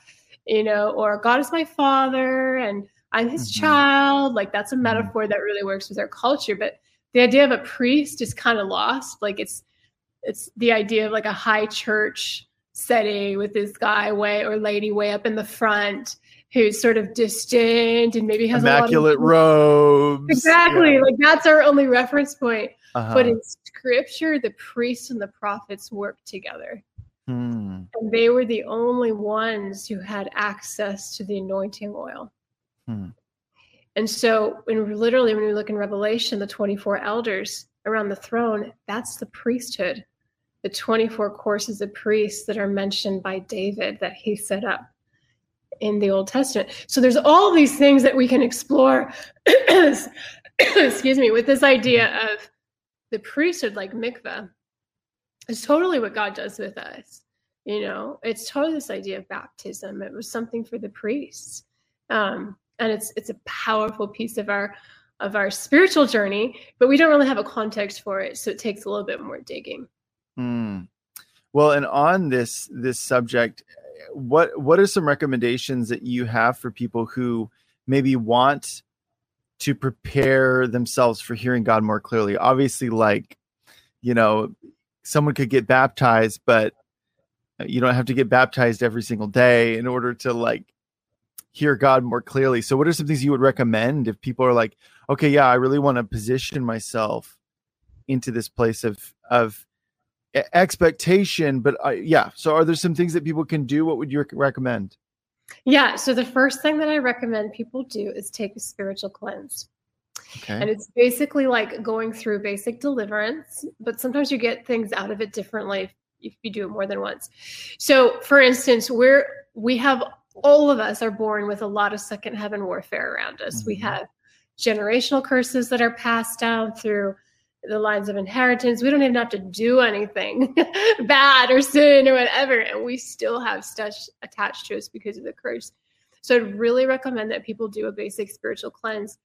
you know. Or God is my father, and I'm his Mhm. child. Like that's a Mhm. metaphor that really works with our culture. But the idea of a priest is kind of lost. Like it's it's the idea of like a high church setting with this guy way or lady way up in the front who's sort of distant and maybe has Immaculate a lot of robes. exactly Yeah. like that's our only reference point. Uh-huh. But in scripture, the priests and the prophets worked together. Hmm. And they were the only ones who had access to the anointing oil. Hmm. And so, when literally, when we look in Revelation, the 24 elders around the throne, that's the priesthood, the 24 courses of priests that are mentioned by David that he set up in the Old Testament. So, there's all these things that we can explore, excuse me, with this idea of the priesthood, like mikveh, is totally what God does with us. You know, it's totally this idea of baptism. It was something for the priests. Um, and it's it's a powerful piece of our of our spiritual journey, but we don't really have a context for it, so it takes a little bit more digging. Hmm. Well, and on this this subject, what what are some recommendations that you have for people who maybe want to prepare themselves for hearing God more clearly? Obviously, like you know, someone could get baptized, but you don't have to get baptized every single day in order to like hear God more clearly. So, what are some things you would recommend if people are like, okay, yeah, I really want to position myself into this place of of expectation, but uh, yeah. So, are there some things that people can do? What would you recommend? Yeah. So the first thing that I recommend people do is take a spiritual cleanse. And it's basically like going through basic deliverance, but sometimes you get things out of it differently if you do it more than once. So, for instance, we're we have all of us are born with a lot of second heaven warfare around us. We Mhm. have generational curses that are passed down through the lines of inheritance. We don't even have to do anything bad or sin or whatever, and we still have stuff attached to us because of the curse. So I'd really recommend that people do a basic spiritual cleanse.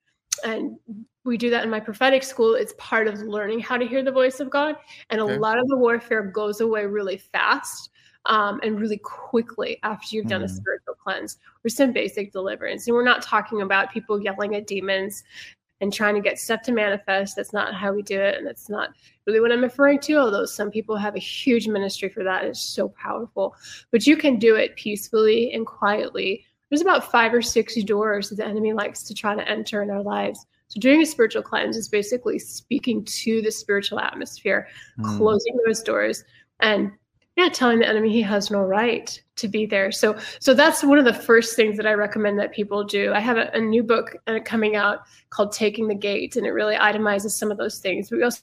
And we do that in my prophetic school. It's part of learning how to hear the voice of God. And Okay. a lot of the warfare goes away really fast um, and really quickly after you've done a Mhm. spiritual cleanse or some basic deliverance. And we're not talking about people yelling at demons and trying to get stuff to manifest. That's not how we do it. And that's not really what I'm referring to, although some people have a huge ministry for that. It's so powerful. But you can do it peacefully and quietly. There's about five or six doors that the enemy likes to try to enter in our lives. So doing a spiritual cleanse is basically speaking to the spiritual atmosphere, Hmm. closing those doors, and yeah, telling the enemy he has no right to be there. So so that's one of the first things that I recommend that people do. I have a, a new book uh, coming out called Taking the Gate, and it really itemizes some of those things. We also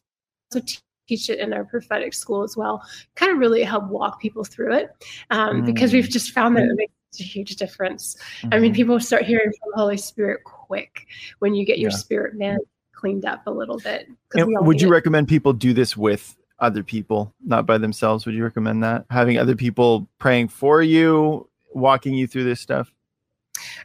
teach it in our prophetic school as well, kind of really help walk people through it um, because Mm. we've just found that it makes a huge difference. I mean, Mhm. people start hearing from the Holy Spirit quick when you get your Yeah. spirit man cleaned up a little bit. 'cause And we all would you it. recommend people do this with other people, not by themselves? Would you recommend that having other people praying for you, walking you through this stuff?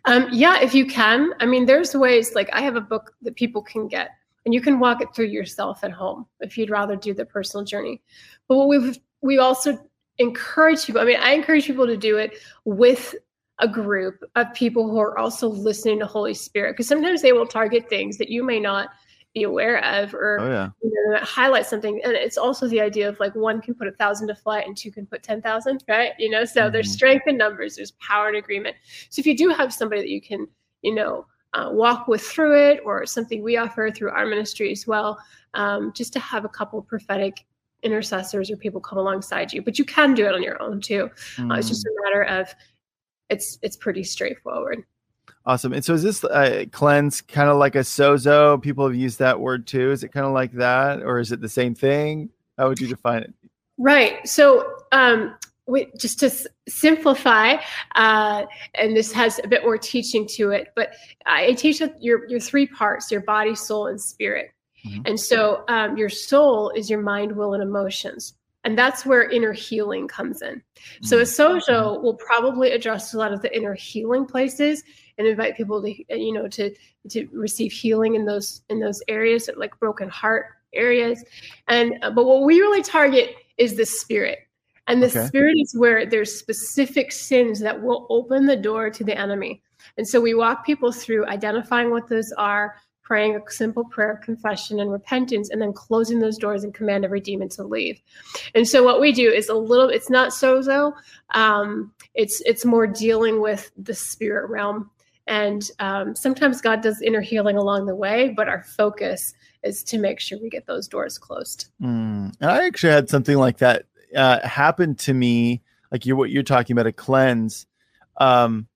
Um, yeah, if you can. I mean, there's ways. Like I have a book that people can get, and you can walk it through yourself at home if you'd rather do the personal journey. But what we've we also encourage people. I mean, I encourage people to do it with a group of people who are also listening to Holy Spirit because sometimes they will target things that you may not be aware of or Oh yeah. you know, highlight something. And it's also the idea of like one can put a thousand to flight and two can put 10,000, right? You know, so there's Mhm. strength in numbers, there's power in agreement. So if you do have somebody that you can, you know, uh, walk with through it or something we offer through our ministry as well, um, just to have a couple prophetic intercessors or people come alongside you, but you can do it on your own too. Uh, it's just Mm. a matter of it's it's pretty straightforward. Awesome. And so is this uh, cleanse kind of like a sozo? People have used that word too. Is it kind of like that, or is it the same thing? How would you define it? Right. So, um, we, just to s- simplify, uh, and this has a bit more teaching to it, but I teach that your your three parts: your body, soul, and spirit. Mhm. And so, um, your soul is your mind, will, and emotions, and that's where inner healing comes in. So, a sozo will probably address a lot of the inner healing places and invite people to, you know, to to receive healing in those in those areas, like broken heart areas. And uh, but what we really target is the spirit. And the Okay. spirit is where there's specific sins that will open the door to the enemy. And so we walk people through identifying what those are, praying a simple prayer of confession and repentance, and then closing those doors and command every demon to leave. And so what we do is a little, it's not sozo, um, it's it's more dealing with the spirit realm. And um, sometimes God does inner healing along the way, but our focus is to make sure we get those doors closed. Mm. And I actually had something like that uh, happen to me, like you what you're talking about a cleanse. Um,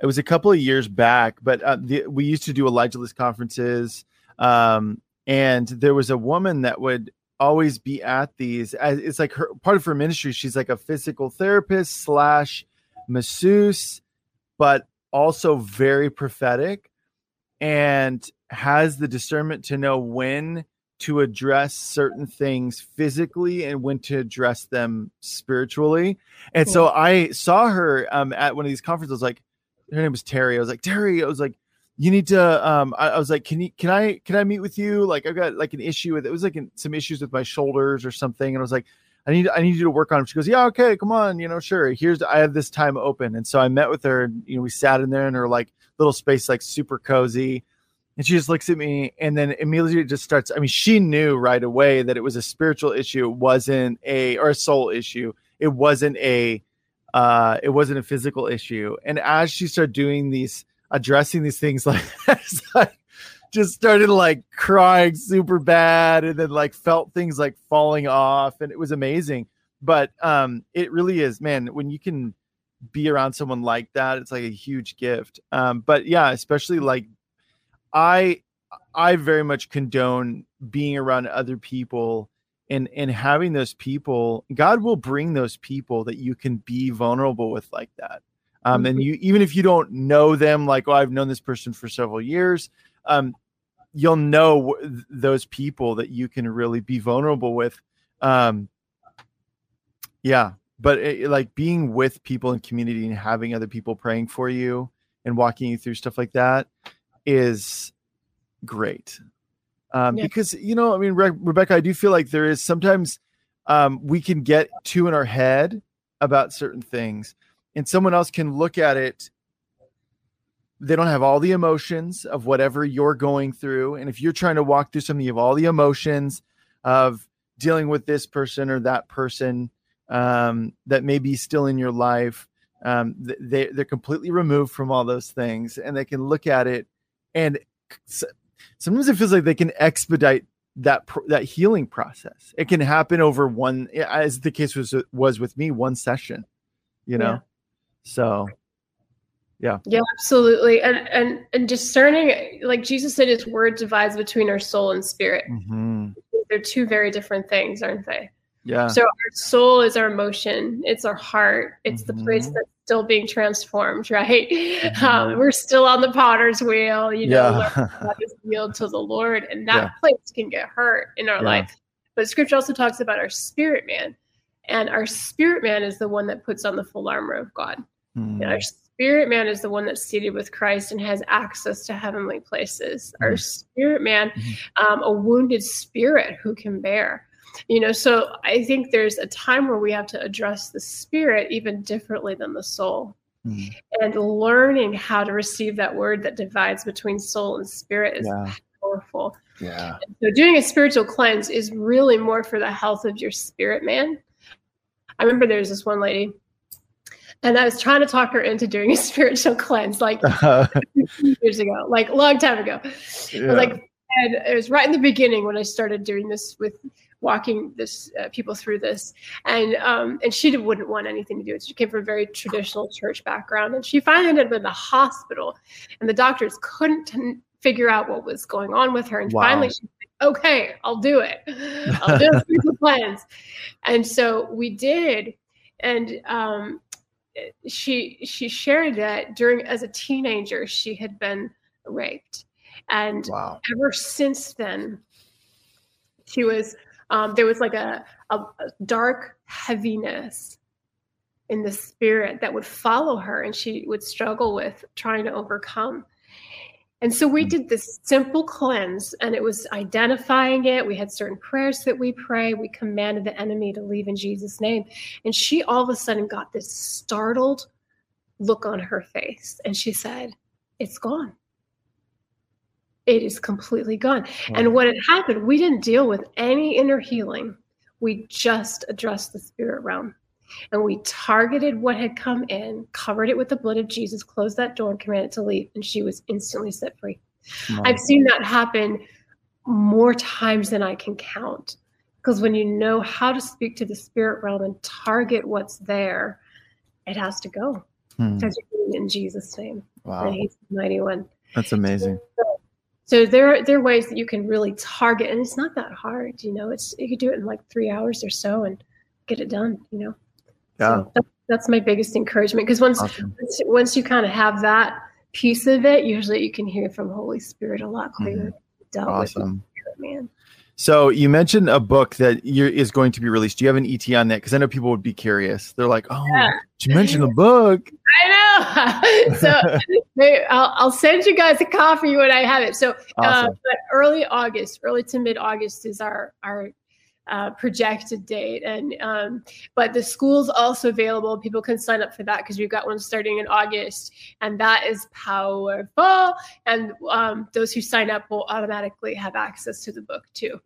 it was a couple of years back, but uh, the, we used to do Elijah list conferences, um, and there was a woman that would always be at these. It's like her part of her ministry. She's like a physical therapist slash masseuse, but also very prophetic, and has the discernment to know when to address certain things physically and when to address them spiritually. And so I saw her um, at one of these conferences. I was like, her name was Terry. I was like, Terry, I was like, you need to. Um, I, I was like, can you, can I, can I meet with you? Like, I've got like an issue with it. Was like an, some issues with my shoulders or something. And I was like, I need, I need you to work on it. She goes, yeah, okay, come on, you know, sure. Here's, I have this time open. And so I met with her. And, you know, we sat in there in her like little space, like super cozy. And she just looks at me and then immediately just starts. I mean, she knew right away that it was a spiritual issue. It wasn't a or a soul issue. It wasn't a uh it wasn't a physical issue. And as she started doing these addressing these things like I just started like crying super bad and then like felt things like falling off and it was amazing. But um it really is, man, when you can be around someone like that, it's like a huge gift. Um but yeah, especially like I I very much condone being around other people and and having those people. God will bring those people that you can be vulnerable with like that. Um, and you even if you don't know them, like oh, I've known this person for several years, um, you'll know w- those people that you can really be vulnerable with. Um, yeah, but it, like being with people in community and having other people praying for you and walking you through stuff like that is great um, Yeah. because you know i mean Re- rebecca i do feel like there is sometimes um, we can get too in our head about certain things and someone else can look at it they don't have all the emotions of whatever you're going through and if you're trying to walk through something you have all the emotions of dealing with this person or that person um, that may be still in your life um, they, they're completely removed from all those things and they can look at it and sometimes it feels like they can expedite that that healing process. It can happen over one, as the case was was with me, one session. You know, Yeah. so Yeah, yeah absolutely. And and and discerning, like Jesus said, his word divides between our soul and spirit. mhm. They're two very different things, aren't they? yeah, So our soul is our emotion, it's our heart, it's the place Mhm. that's still being transformed, right? Mhm. Um, we're still on the potter's wheel, you know, yeah, yield to the Lord, and that Yeah. place can get hurt in our Yeah. life. But Scripture also talks about our spirit man, and our spirit man is the one that puts on the full armor of God. And our Mm, spirit man is the one that's seated with Christ and has access to heavenly places. Mm-hmm. Our spirit man, mm-hmm. um, a wounded spirit who can bear. You know, so I think there's a time where we have to address the spirit even differently than the soul. Mm-hmm. And learning how to receive that word that divides between soul and spirit is yeah. powerful. Yeah. so doing a spiritual cleanse is really more for the health of your spirit man. I remember there was this one lady and I was trying to talk her into doing a spiritual cleanse like years ago, like a long time ago. Yeah. like, and it was right in the beginning when I started doing this with walking this uh, people through this, and um, and she wouldn't want anything to do with it. She came from a very traditional church background, and she finally ended up in the hospital, and the doctors couldn't figure out what was going on with her, and wow. finally she okay, I'll do it. I'll do spiritual cleanse. And so we did. And um, she she shared that during as a teenager she had been raped and wow. ever since then she was um, there was like a, a, a dark heaviness in the spirit that would follow her and she would struggle with trying to overcome and so we hmm. did this simple cleanse, and it was identifying it. We had certain prayers that we pray. We commanded the enemy to leave in Jesus' name. And she all of a sudden got this startled look on her face. And she said, It's gone. It is completely gone. And what had happened, we didn't deal with any inner healing. We just addressed the spirit realm and we targeted what had come in, covered it with the blood of Jesus, closed that door, and commanded it to leave, and she was instantly set free. Wow. I've seen that happen more times than I can count. Because when you know how to speak to the spirit realm and target what's there, it has to go. Hmm. In Jesus' name. Wow. And he's the mighty one. That's amazing. So, so there, there are ways that you can really target, and it's not that hard. You know, it's you could do it in like three hours or so and get it done. You know. Yeah. So that's my biggest encouragement because once, awesome. once, once you kind of have that piece of it, usually you can hear from Holy Spirit a lot clearer. Mm-hmm. Awesome, Spirit, man. So you mentioned a book that is going to be released. Do you have an ET on that? Because I know people would be curious. They're like, "Oh, yeah. you mentioned the book." I know. so I'll, I'll, send you guys a copy when I have it. So, uh, awesome. uh, but early August, early to mid August is our our uh, projected date. And um, but the school's also available. People can sign up for that because we've got one starting in August, and that is powerful. And um, those who sign up will automatically have access to the book too.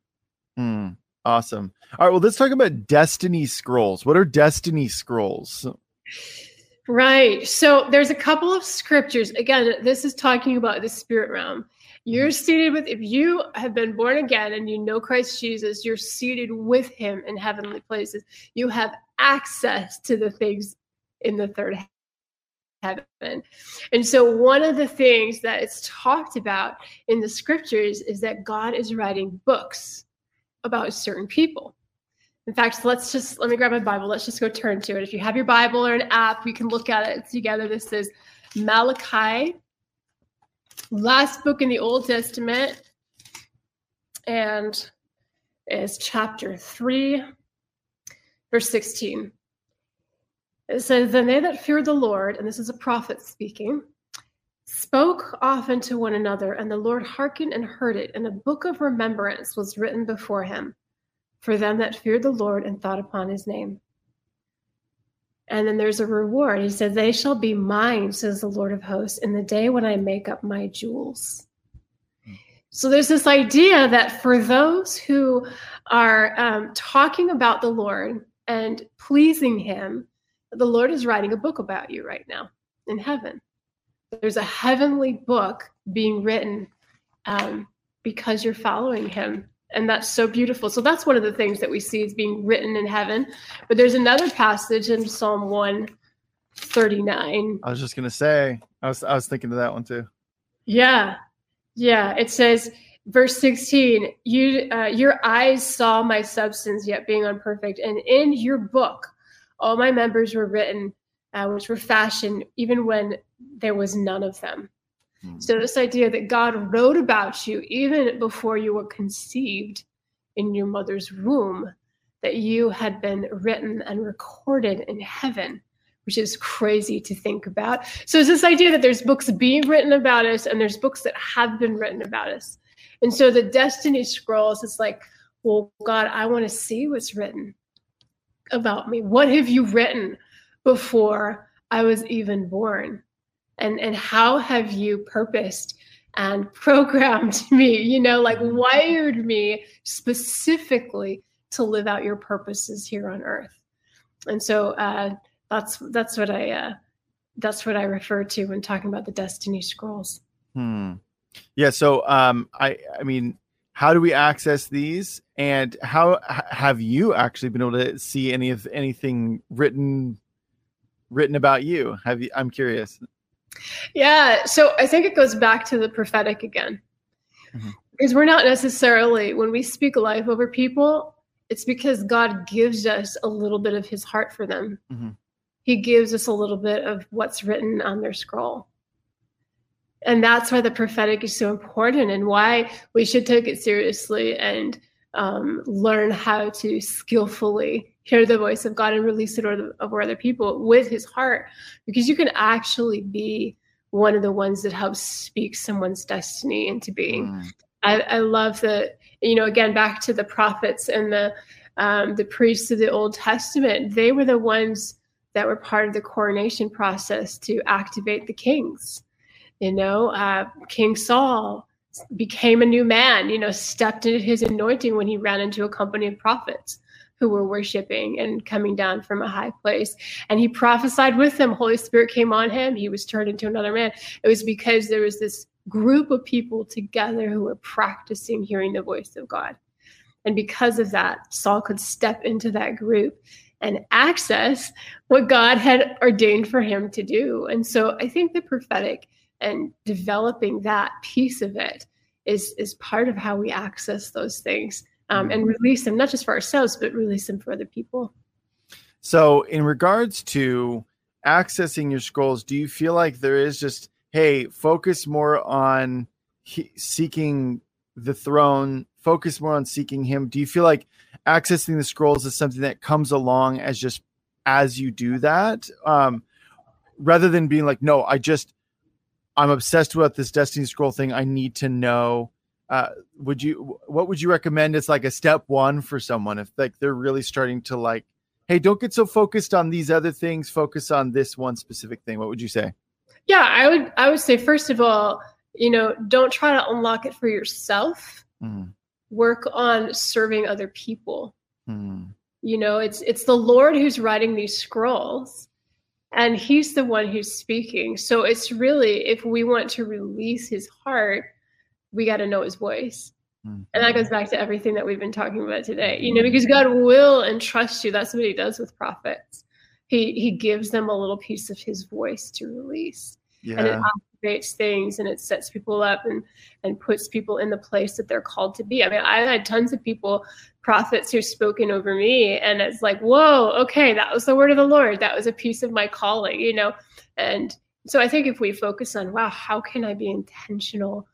Mm, awesome. All right. Well, let's talk about Destiny Scrolls. What are Destiny Scrolls? Right. So there's a couple of scriptures. Again, this is talking about the spirit realm. You're seated with, if you have been born again and you know Christ Jesus, you're seated with him in heavenly places. You have access to the things in the third heaven. And so, one of the things that it's talked about in the scriptures is that God is writing books about certain people. In fact, let's just let me grab my Bible. Let's just go turn to it. If you have your Bible or an app, we can look at it together. This is Malachi last book in the Old Testament, and is chapter 3, verse 16. It says, Then they that feared the Lord, and this is a prophet speaking, spoke often to one another, and the Lord hearkened and heard it, and a book of remembrance was written before him for them that feared the Lord and thought upon his name. And then there's a reward. He said, They shall be mine, says the Lord of hosts, in the day when I make up my jewels. So there's this idea that for those who are um, talking about the Lord and pleasing Him, the Lord is writing a book about you right now in heaven. There's a heavenly book being written um, because you're following Him and that's so beautiful. So that's one of the things that we see is being written in heaven. But there's another passage in Psalm 139. I was just gonna say, I was I was thinking of that one too. Yeah, yeah. It says, verse 16, you uh, your eyes saw my substance yet being unperfect, and in your book all my members were written, uh, which were fashioned even when there was none of them. Mm. So, this idea that God wrote about you even before you were conceived in your mother's womb, that you had been written and recorded in heaven which is crazy to think about. So it's this idea that there's books being written about us and there's books that have been written about us. And so the Destiny Scrolls is like, well, God, I want to see what's written about me. What have you written before I was even born? And and how have you purposed and programmed me, you know, like wired me specifically to live out your purposes here on earth. And so uh, that's that's what I uh, that's what I refer to when talking about the Destiny Scrolls. Hmm. Yeah. So, um, I I mean, how do we access these, and how have you actually been able to see any of anything written written about you? Have you? I'm curious. Yeah. So I think it goes back to the prophetic again. Mm-hmm. Because we're not necessarily, when we speak life over people, it's because God gives us a little bit of his heart for them. Mm-hmm. He gives us a little bit of what's written on their scroll. And that's why the prophetic is so important and why we should take it seriously and um, learn how to skillfully hear the voice of God and release it over, over other people with his heart, because you can actually be one of the ones that helps speak someone's destiny into being. Mm. I, I, love that, you know, again, back to the prophets and the um, the priests of the Old Testament, they were the ones that were part of the coronation process to activate the kings. You know, uh, King Saul became a new man, you know, stepped into his anointing when he ran into a company of prophets who were worshiping and coming down from a high place. And he prophesied with them. Holy Spirit came on him. He was turned into another man. It was because there was this group of people together who were practicing hearing the voice of God. And because of that, Saul could step into that group and access what God had ordained for him to do. And so I think the prophetic and developing that piece of it is is part of how we access those things um, and release them not just for ourselves but release them for other people so in regards to accessing your scrolls do you feel like there is just hey focus more on he- seeking the throne focus more on seeking him do you feel like accessing the scrolls is something that comes along as just as you do that um rather than being like no i just I'm obsessed with this Destiny Scroll thing. I need to know. Uh, would you? What would you recommend as like a step one for someone if like they're really starting to like, hey, don't get so focused on these other things. Focus on this one specific thing. What would you say? Yeah, I would. I would say first of all, you know, don't try to unlock it for yourself. Mm. Work on serving other people. Mm. You know, it's it's the Lord who's writing these scrolls and he's the one who's speaking so it's really if we want to release his heart we got to know his voice. Mm-hmm. and that goes back to everything that we've been talking about today. You know because god will entrust you. That's what he does with prophets. He he gives them a little piece of his voice to release. Yeah. and it activates things and it sets people up and and puts people in the place that they're called to be. I mean i had tons of people prophets who've spoken over me and it's like whoa okay that was the word of the lord. That was a piece of my calling you know? And so i think if we focus on wow how can i be intentional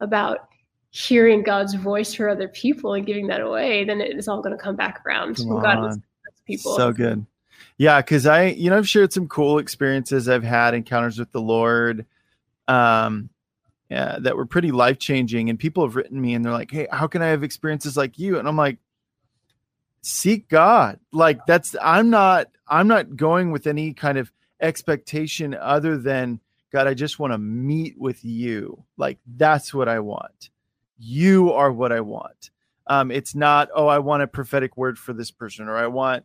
about hearing god's voice for other people and giving that away then it's all going to come back around god people so good yeah because i you know i've shared some cool experiences i've had encounters with the lord um yeah, that were pretty life changing. And people have written me and they're like, Hey, how can I have experiences like you? And I'm like, seek God. Like that's I'm not I'm not going with any kind of expectation other than God, I just want to meet with you. Like that's what I want. You are what I want. Um, it's not, oh, I want a prophetic word for this person, or I want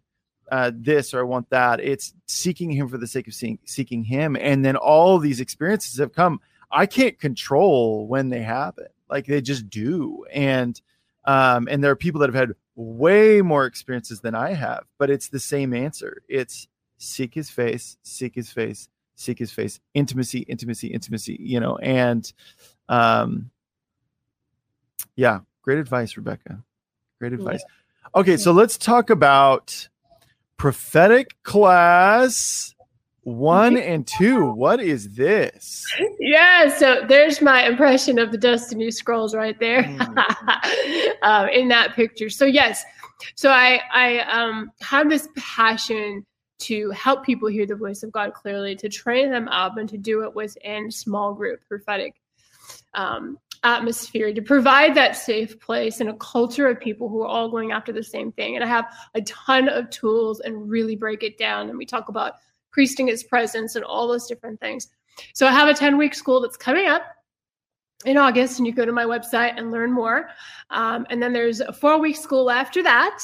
uh, this, or I want that. It's seeking Him for the sake of seeing, seeking Him, and then all these experiences have come. I can't control when they happen, like they just do, and um, and there are people that have had way more experiences than I have, but it's the same answer. It's seek his face, seek his face, seek his face, intimacy, intimacy, intimacy, you know, and um yeah, great advice, Rebecca. Great advice. Yeah. Okay, so let's talk about prophetic class one and two. What is this? Yeah, so there's my impression of the Destiny Scrolls right there um, in that picture. So yes, so I I um, have this passion to help people hear the voice of God clearly, to train them up, and to do it within small group prophetic um, atmosphere, to provide that safe place and a culture of people who are all going after the same thing. And I have a ton of tools and really break it down. And we talk about priesting his presence and all those different things. So I have a 10 week school that's coming up in August, and you go to my website and learn more. Um, and then there's a four week school after that.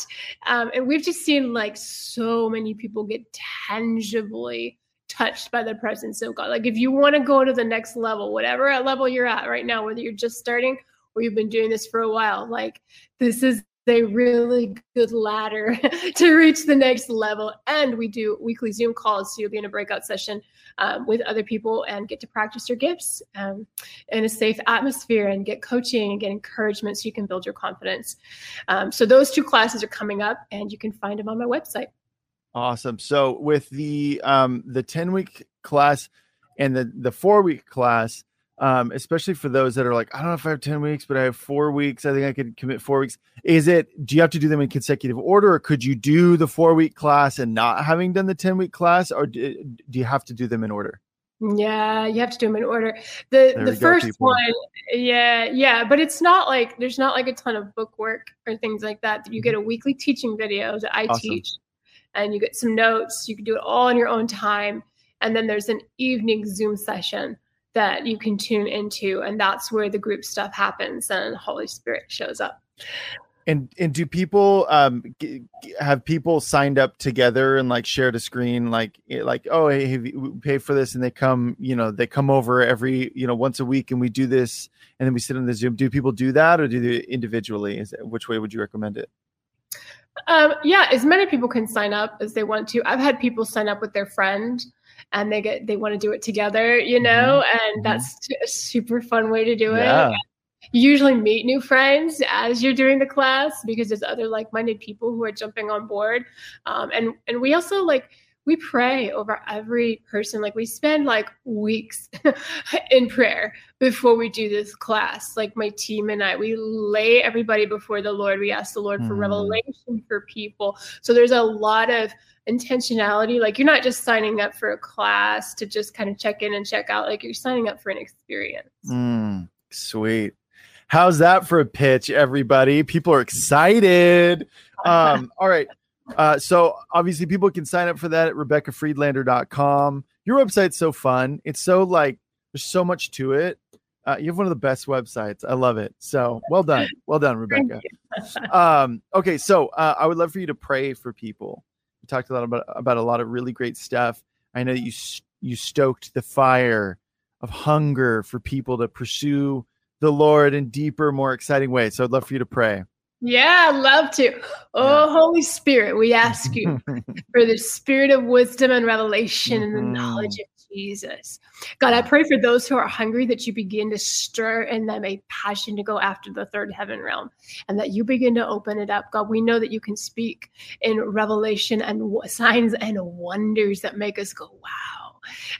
Um, and we've just seen like so many people get tangibly touched by the presence of God. Like if you want to go to the next level, whatever level you're at right now, whether you're just starting or you've been doing this for a while, like this is a really good ladder to reach the next level. And we do weekly Zoom calls, so you'll be in a breakout session um, with other people and get to practice your gifts um, in a safe atmosphere and get coaching and get encouragement so you can build your confidence. Um, so those two classes are coming up, and you can find them on my website. Awesome. So with the um the 10 week class and the the 4 week class, um especially for those that are like I don't know if I have 10 weeks but I have 4 weeks, I think I could commit 4 weeks. Is it do you have to do them in consecutive order or could you do the 4 week class and not having done the 10 week class or do, do you have to do them in order? Yeah, you have to do them in order. The there the first go, one, yeah, yeah, but it's not like there's not like a ton of book work or things like that. You get mm-hmm. a weekly teaching video that I awesome. teach and you get some notes. You can do it all in your own time. And then there's an evening Zoom session that you can tune into. And that's where the group stuff happens and Holy Spirit shows up. And and do people um g- have people signed up together and like shared a screen like eh, like oh hey, we pay for this and they come you know they come over every you know once a week and we do this and then we sit in the Zoom. Do people do that or do they individually? Is it, which way would you recommend it? Um, yeah, as many people can sign up as they want to. I've had people sign up with their friend and they get they want to do it together, you mm-hmm. know, mm-hmm. and that's a super fun way to do yeah. it. You usually meet new friends as you're doing the class because there's other like-minded people who are jumping on board. Um, and and we also like we pray over every person. Like we spend like weeks in prayer before we do this class. Like my team and I, we lay everybody before the Lord. We ask the Lord for mm. revelation for people. So there's a lot of intentionality. Like you're not just signing up for a class to just kind of check in and check out. Like you're signing up for an experience. Mm, sweet. How's that for a pitch, everybody? People are excited. Um, all right. Uh, so obviously people can sign up for that at RebeccaFriedlander.com. Your website's so fun. It's so like there's so much to it. Uh, you have one of the best websites. I love it. So well done. Well done, Rebecca. um, okay, so uh, I would love for you to pray for people. We talked a lot about about a lot of really great stuff. I know you you stoked the fire of hunger for people to pursue the Lord in deeper, more exciting ways. So I'd love for you to pray. Yeah, I'd love to. Oh, yeah. Holy Spirit, we ask you for the spirit of wisdom and revelation mm-hmm. and the knowledge mm-hmm. of Jesus. God, I pray for those who are hungry that you begin to stir in them a passion to go after the third heaven realm and that you begin to open it up. God, we know that you can speak in revelation and signs and wonders that make us go, wow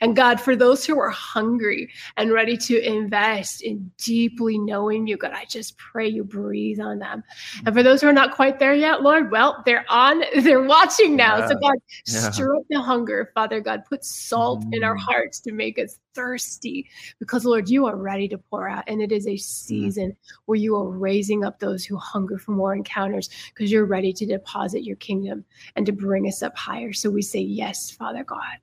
and God, for those who are hungry and ready to invest in deeply knowing you, God, I just pray you breathe on them. And for those who are not quite there yet, Lord, well, they're on, they're watching now. Yeah. So God, yeah. stir up the hunger, Father God, put salt mm. in our mm. hearts to make us thirsty because Lord, you are ready to pour out. And it is a mm. season where you are raising up those who hunger for more encounters because you're ready to deposit your kingdom and to bring us up higher. So we say, Yes, Father God.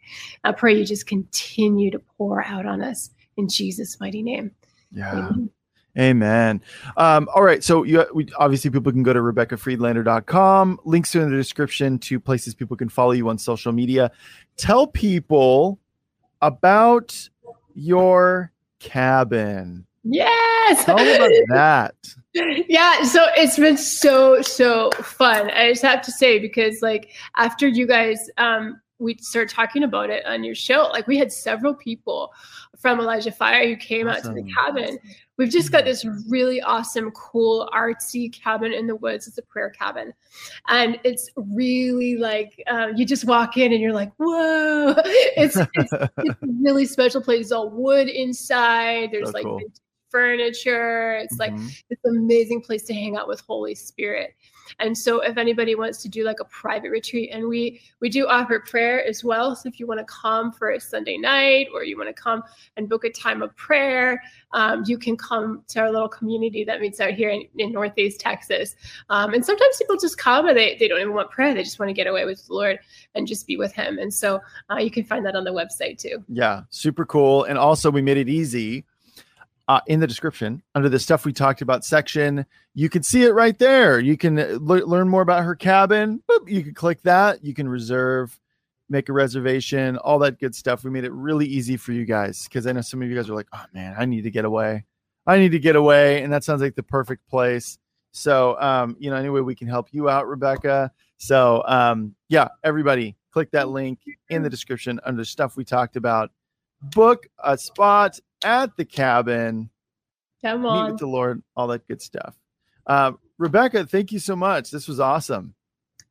I pray you just continue to pour out on us in Jesus' mighty name. Yeah. Amen. Amen. Um, all right. So you we, obviously people can go to RebeccaFriedlander.com. Links are in the description to places people can follow you on social media. Tell people about your cabin. Yes. Tell me about that. Yeah, so it's been so so fun. I just have to say because like after you guys um we start talking about it on your show, like we had several people from Elijah Fire who came awesome. out to the cabin. We've just got this really awesome, cool, artsy cabin in the woods. It's a prayer cabin. And it's really like uh, you just walk in and you're like, whoa. It's, it's, it's a really special place. It's all wood inside. There's so like cool. furniture. It's mm-hmm. like this amazing place to hang out with Holy Spirit. And so if anybody wants to do like a private retreat, and we we do offer prayer as well. So if you want to come for a Sunday night or you want to come and book a time of prayer, um, you can come to our little community that meets out here in, in Northeast Texas. Um, and sometimes people just come and they, they don't even want prayer. They just want to get away with the Lord and just be with him. And so uh, you can find that on the website too. Yeah, super cool. And also we made it easy uh, in the description under the stuff we talked about section. You can see it right there. You can uh, learn more about her cabin. Boop, you can click that. You can reserve, make a reservation, all that good stuff. We made it really easy for you guys because I know some of you guys are like, oh man, I need to get away. I need to get away. And that sounds like the perfect place. So, um, you know, anyway, we can help you out, Rebecca. So, um, yeah, everybody click that link in the description under stuff we talked about. Book a spot at the cabin. Come on. Meet with the Lord, all that good stuff. Uh, Rebecca, thank you so much. This was awesome.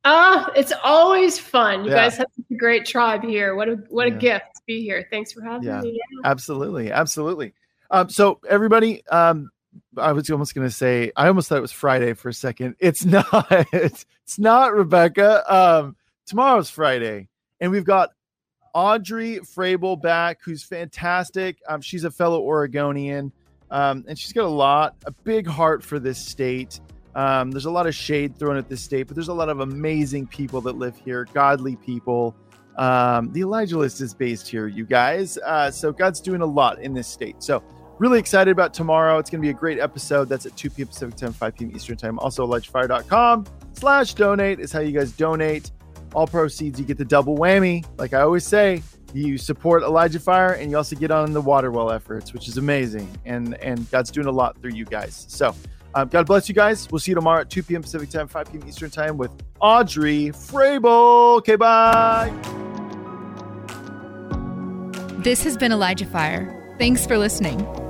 Ah, it's always fun. You yeah. guys have such a great tribe here. What a what yeah. a gift to be here. Thanks for having yeah. me. Yeah. Absolutely, absolutely. Um, so everybody, um, I was almost going to say, I almost thought it was Friday for a second. It's not. It's, it's not Rebecca. Um, tomorrow's Friday, and we've got Audrey Frabel back, who's fantastic. Um, she's a fellow Oregonian, um, and she's got a lot, a big heart for this state. Um, there's a lot of shade thrown at this state, but there's a lot of amazing people that live here, godly people. Um, the Elijah List is based here, you guys. Uh, so God's doing a lot in this state. So really excited about tomorrow. It's going to be a great episode. That's at 2 p.m. Pacific time, 5 p.m. Eastern time. Also, ElijahFire.com slash donate is how you guys donate all proceeds, you get the double whammy. Like I always say, you support Elijah Fire and you also get on the water well efforts, which is amazing. And and God's doing a lot through you guys. So um, God bless you guys. We'll see you tomorrow at 2 p.m. Pacific time, 5 p.m. Eastern time with Audrey Frabel. Okay, bye. This has been Elijah Fire. Thanks for listening.